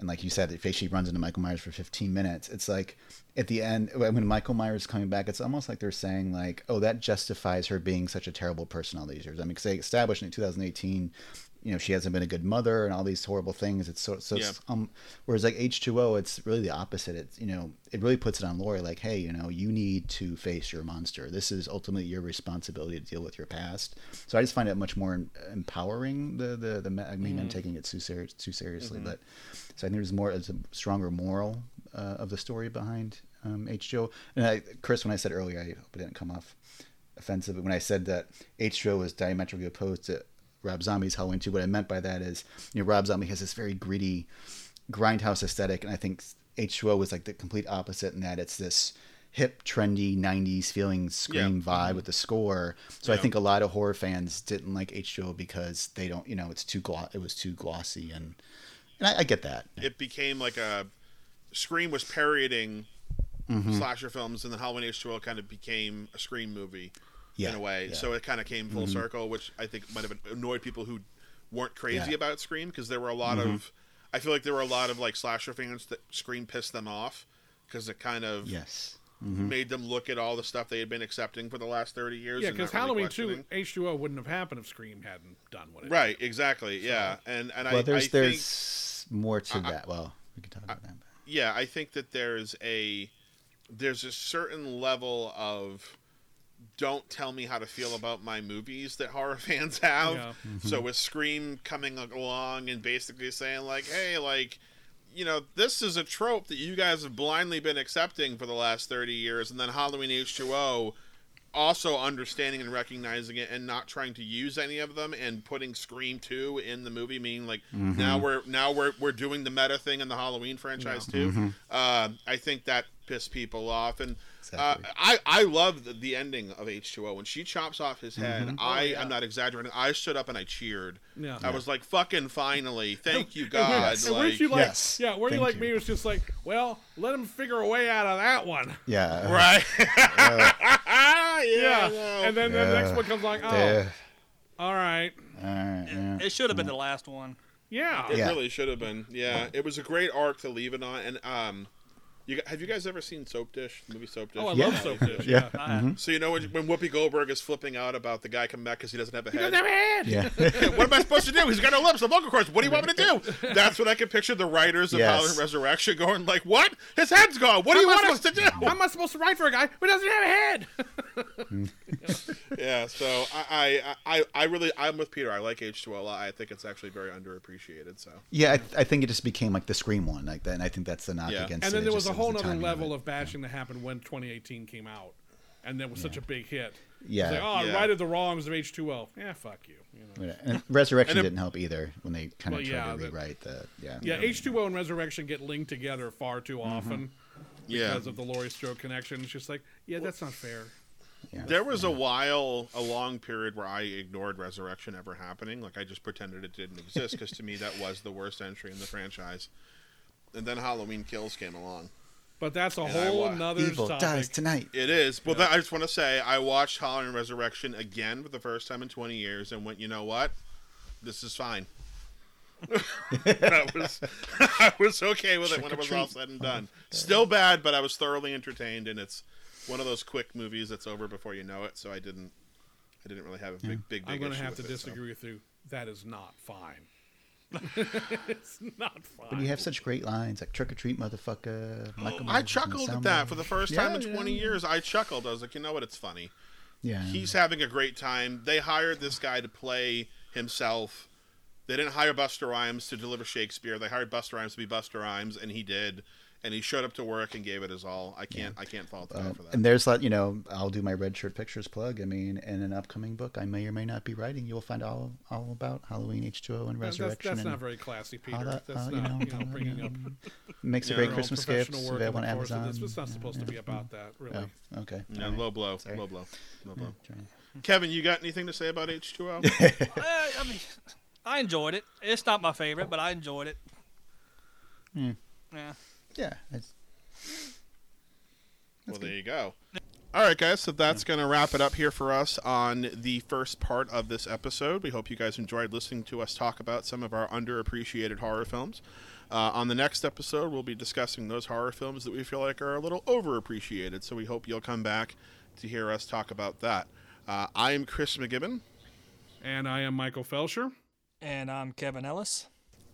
and like you said, if she runs into Michael Myers for 15 minutes, it's like at the end when Michael Myers is coming back, it's almost like they're saying like, oh, that justifies her being such a terrible person all these years. I mean, because they established in 2018, you know, she hasn't been a good mother and all these horrible things. It's so so. it's, Um, whereas like H2O, it's really the opposite. It's you know, it really puts it on Laurie like, hey, you know, you need to face your monster. This is ultimately your responsibility to deal with your past. So I just find it much more empowering. The the the I mean, I'm taking it too serious too seriously, but so I think there's more, there's a stronger moral uh, of the story behind um, H2O. And I, Chris, when I said earlier, I hope it didn't come off offensive, but when I said that H2O was diametrically opposed to Rob Zombie's Halloween 2, what I meant by that is, you know, Rob Zombie has this very gritty grindhouse aesthetic, and I think H2O was like the complete opposite in that it's this hip, trendy 90s feeling scream vibe with the score. So I think a lot of horror fans didn't like H2O because they don't, you know, it's too glo- it was too glossy and and I, I get that. it became like a scream was parodying Mm-hmm. slasher films and then halloween h2o kind of became a scream movie Yeah, in a way yeah. so it kind of came full circle which i think might have annoyed people who weren't crazy Yeah. Mm-hmm. about scream because there were a lot of i feel like there were a lot of like slasher fans that scream pissed them off because it kind of Yes. Mm-hmm. made them look at all the stuff they had been accepting for the last 30 years Yeah, because not really Halloween two H2O wouldn't have happened if Scream hadn't done what it right exactly yeah and and Well, i, there's I think there's more to that. Well, we can talk about that. yeah, I think that there's a there's a certain level of don't tell me how to feel about my movies that horror fans have. Yeah. So mm-hmm. with Scream coming along and basically saying like, "Hey, like you know, this is a trope that you guys have blindly been accepting for the last 30 years and then Halloween H2O also understanding and recognizing it and not trying to use any of them and putting Scream 2 in the movie meaning like now we're now we're we're doing the meta thing in the Halloween franchise too. Uh, I think that pissed people off and Exactly. uh, I I love the, the ending of H2O when she chops off his head. I yeah. I'm not exaggerating. I stood up and I cheered. Yeah. I was like fucking finally. Thank you And were- God. and weren't like, you like, Yes. yeah, were you like you. me? Was just like, well, let him figure a way out of that one. Yeah. right. yeah. Yeah, I and then the next one comes like, oh, Yeah. all right, All right. Yeah. It should have been the last one. yeah, It Yeah. really should have been. Yeah, it was a great arc to leave it on. And um, you have you guys ever seen Soap Dish? The movie Soap Dish. Oh, I Yeah. love Soap Dish. Yeah. I- mm-hmm. uh-huh. So you know when, when Whoopi Goldberg is flipping out about the guy coming back because he doesn't have a head. He head. Yeah. what am I supposed to do? He's got no lips, no vocal cords. What do you want me to do? That's what I can picture the writers of Yes. Halloween Resurrection going like, "What? His head's gone. What do you want I us to do?" How am I supposed to write for a guy who doesn't have a head? Mm. Yeah. So I, I, I, I really, I'm with Peter. I like H2O a lot. I think it's actually very underappreciated. So Yeah, I, I think it just became like the Scream one, like that, and I think that's the knock Yeah. against and it. then there was just a whole the other level it. of bashing that happened when 2018 came out, and that was such a big hit. Yeah. It's like, oh, Yeah. Righted the wrongs of H2O. Yeah, fuck you. you know? Yeah, And Resurrection And it- didn't help either when they kind of Well, tried yeah, to rewrite the yeah. Yeah, H2O and Resurrection get linked together far too mm-hmm. often yeah, because of the Laurie Strode connection. It's just like, yeah, that's not fair. Yeah. there was a while, a long period where I ignored Resurrection ever happening. Like I just pretended it didn't exist because to me that was the worst entry in the franchise. And then Halloween Kills came along, But that's a And whole wa- nother Evil topic. dies tonight. It is. Well, that, I just want to say I watched Halloween Resurrection again for the first time in 20 years and went, you know what? This is fine. that was I was okay with it when it was all said and done. Still bad, but I was thoroughly entertained, and it's one of those quick movies that's over before you know it. So I didn't, I didn't really have a big, big, big. I'm going to have to with so. disagree with you. That is not fine. it's not fine. But you have such great lines like "trick or treat, motherfucker." Oh, Michael I Myers chuckled at that for the first time Yeah, in yeah. 20 years. I chuckled. I was like, you know what? It's funny. Yeah, He's having a great time. They hired this guy to play himself. They didn't hire Busta Rhymes to deliver Shakespeare. They hired Busta Rhymes to be Busta Rhymes, and he did. And he showed up to work and gave it his all. I can't, I can't fault the guy Uh, for that. and there's like you know, I'll do my red shirt pictures plug. I mean, in an upcoming book, I may or may not be writing. You'll find all all about Halloween, H two O, and That- that's, Resurrection. that's and not very classy, Peter. that, that's uh, not, you you know, know, bringing up makes Yeah, a great Christmas professional gifts work available in on the course of Amazon. This was not supposed to be about that, really. Oh, okay. yeah, all right. low blow, Sorry. low blow, low blow. Sorry. Kevin, you got anything to say about H two O? Uh, I mean, I enjoyed it. It's not my favorite, but I enjoyed it. Hmm. Yeah. Yeah, it's, Well, there you go. All right, guys. So that's going to wrap it up here for us on the first part of this episode. We hope you guys enjoyed listening to us talk about some of our underappreciated horror films. Uh, on the next episode, we'll be discussing those horror films that we feel like are a little overappreciated. So we hope you'll come back to hear us talk about that. Uh, I am Chris McGibbon. And I am Michael Felsher. And I'm Kevin Ellis.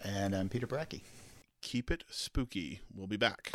and I'm Peter Brackey. Keep it spooky. We'll be back.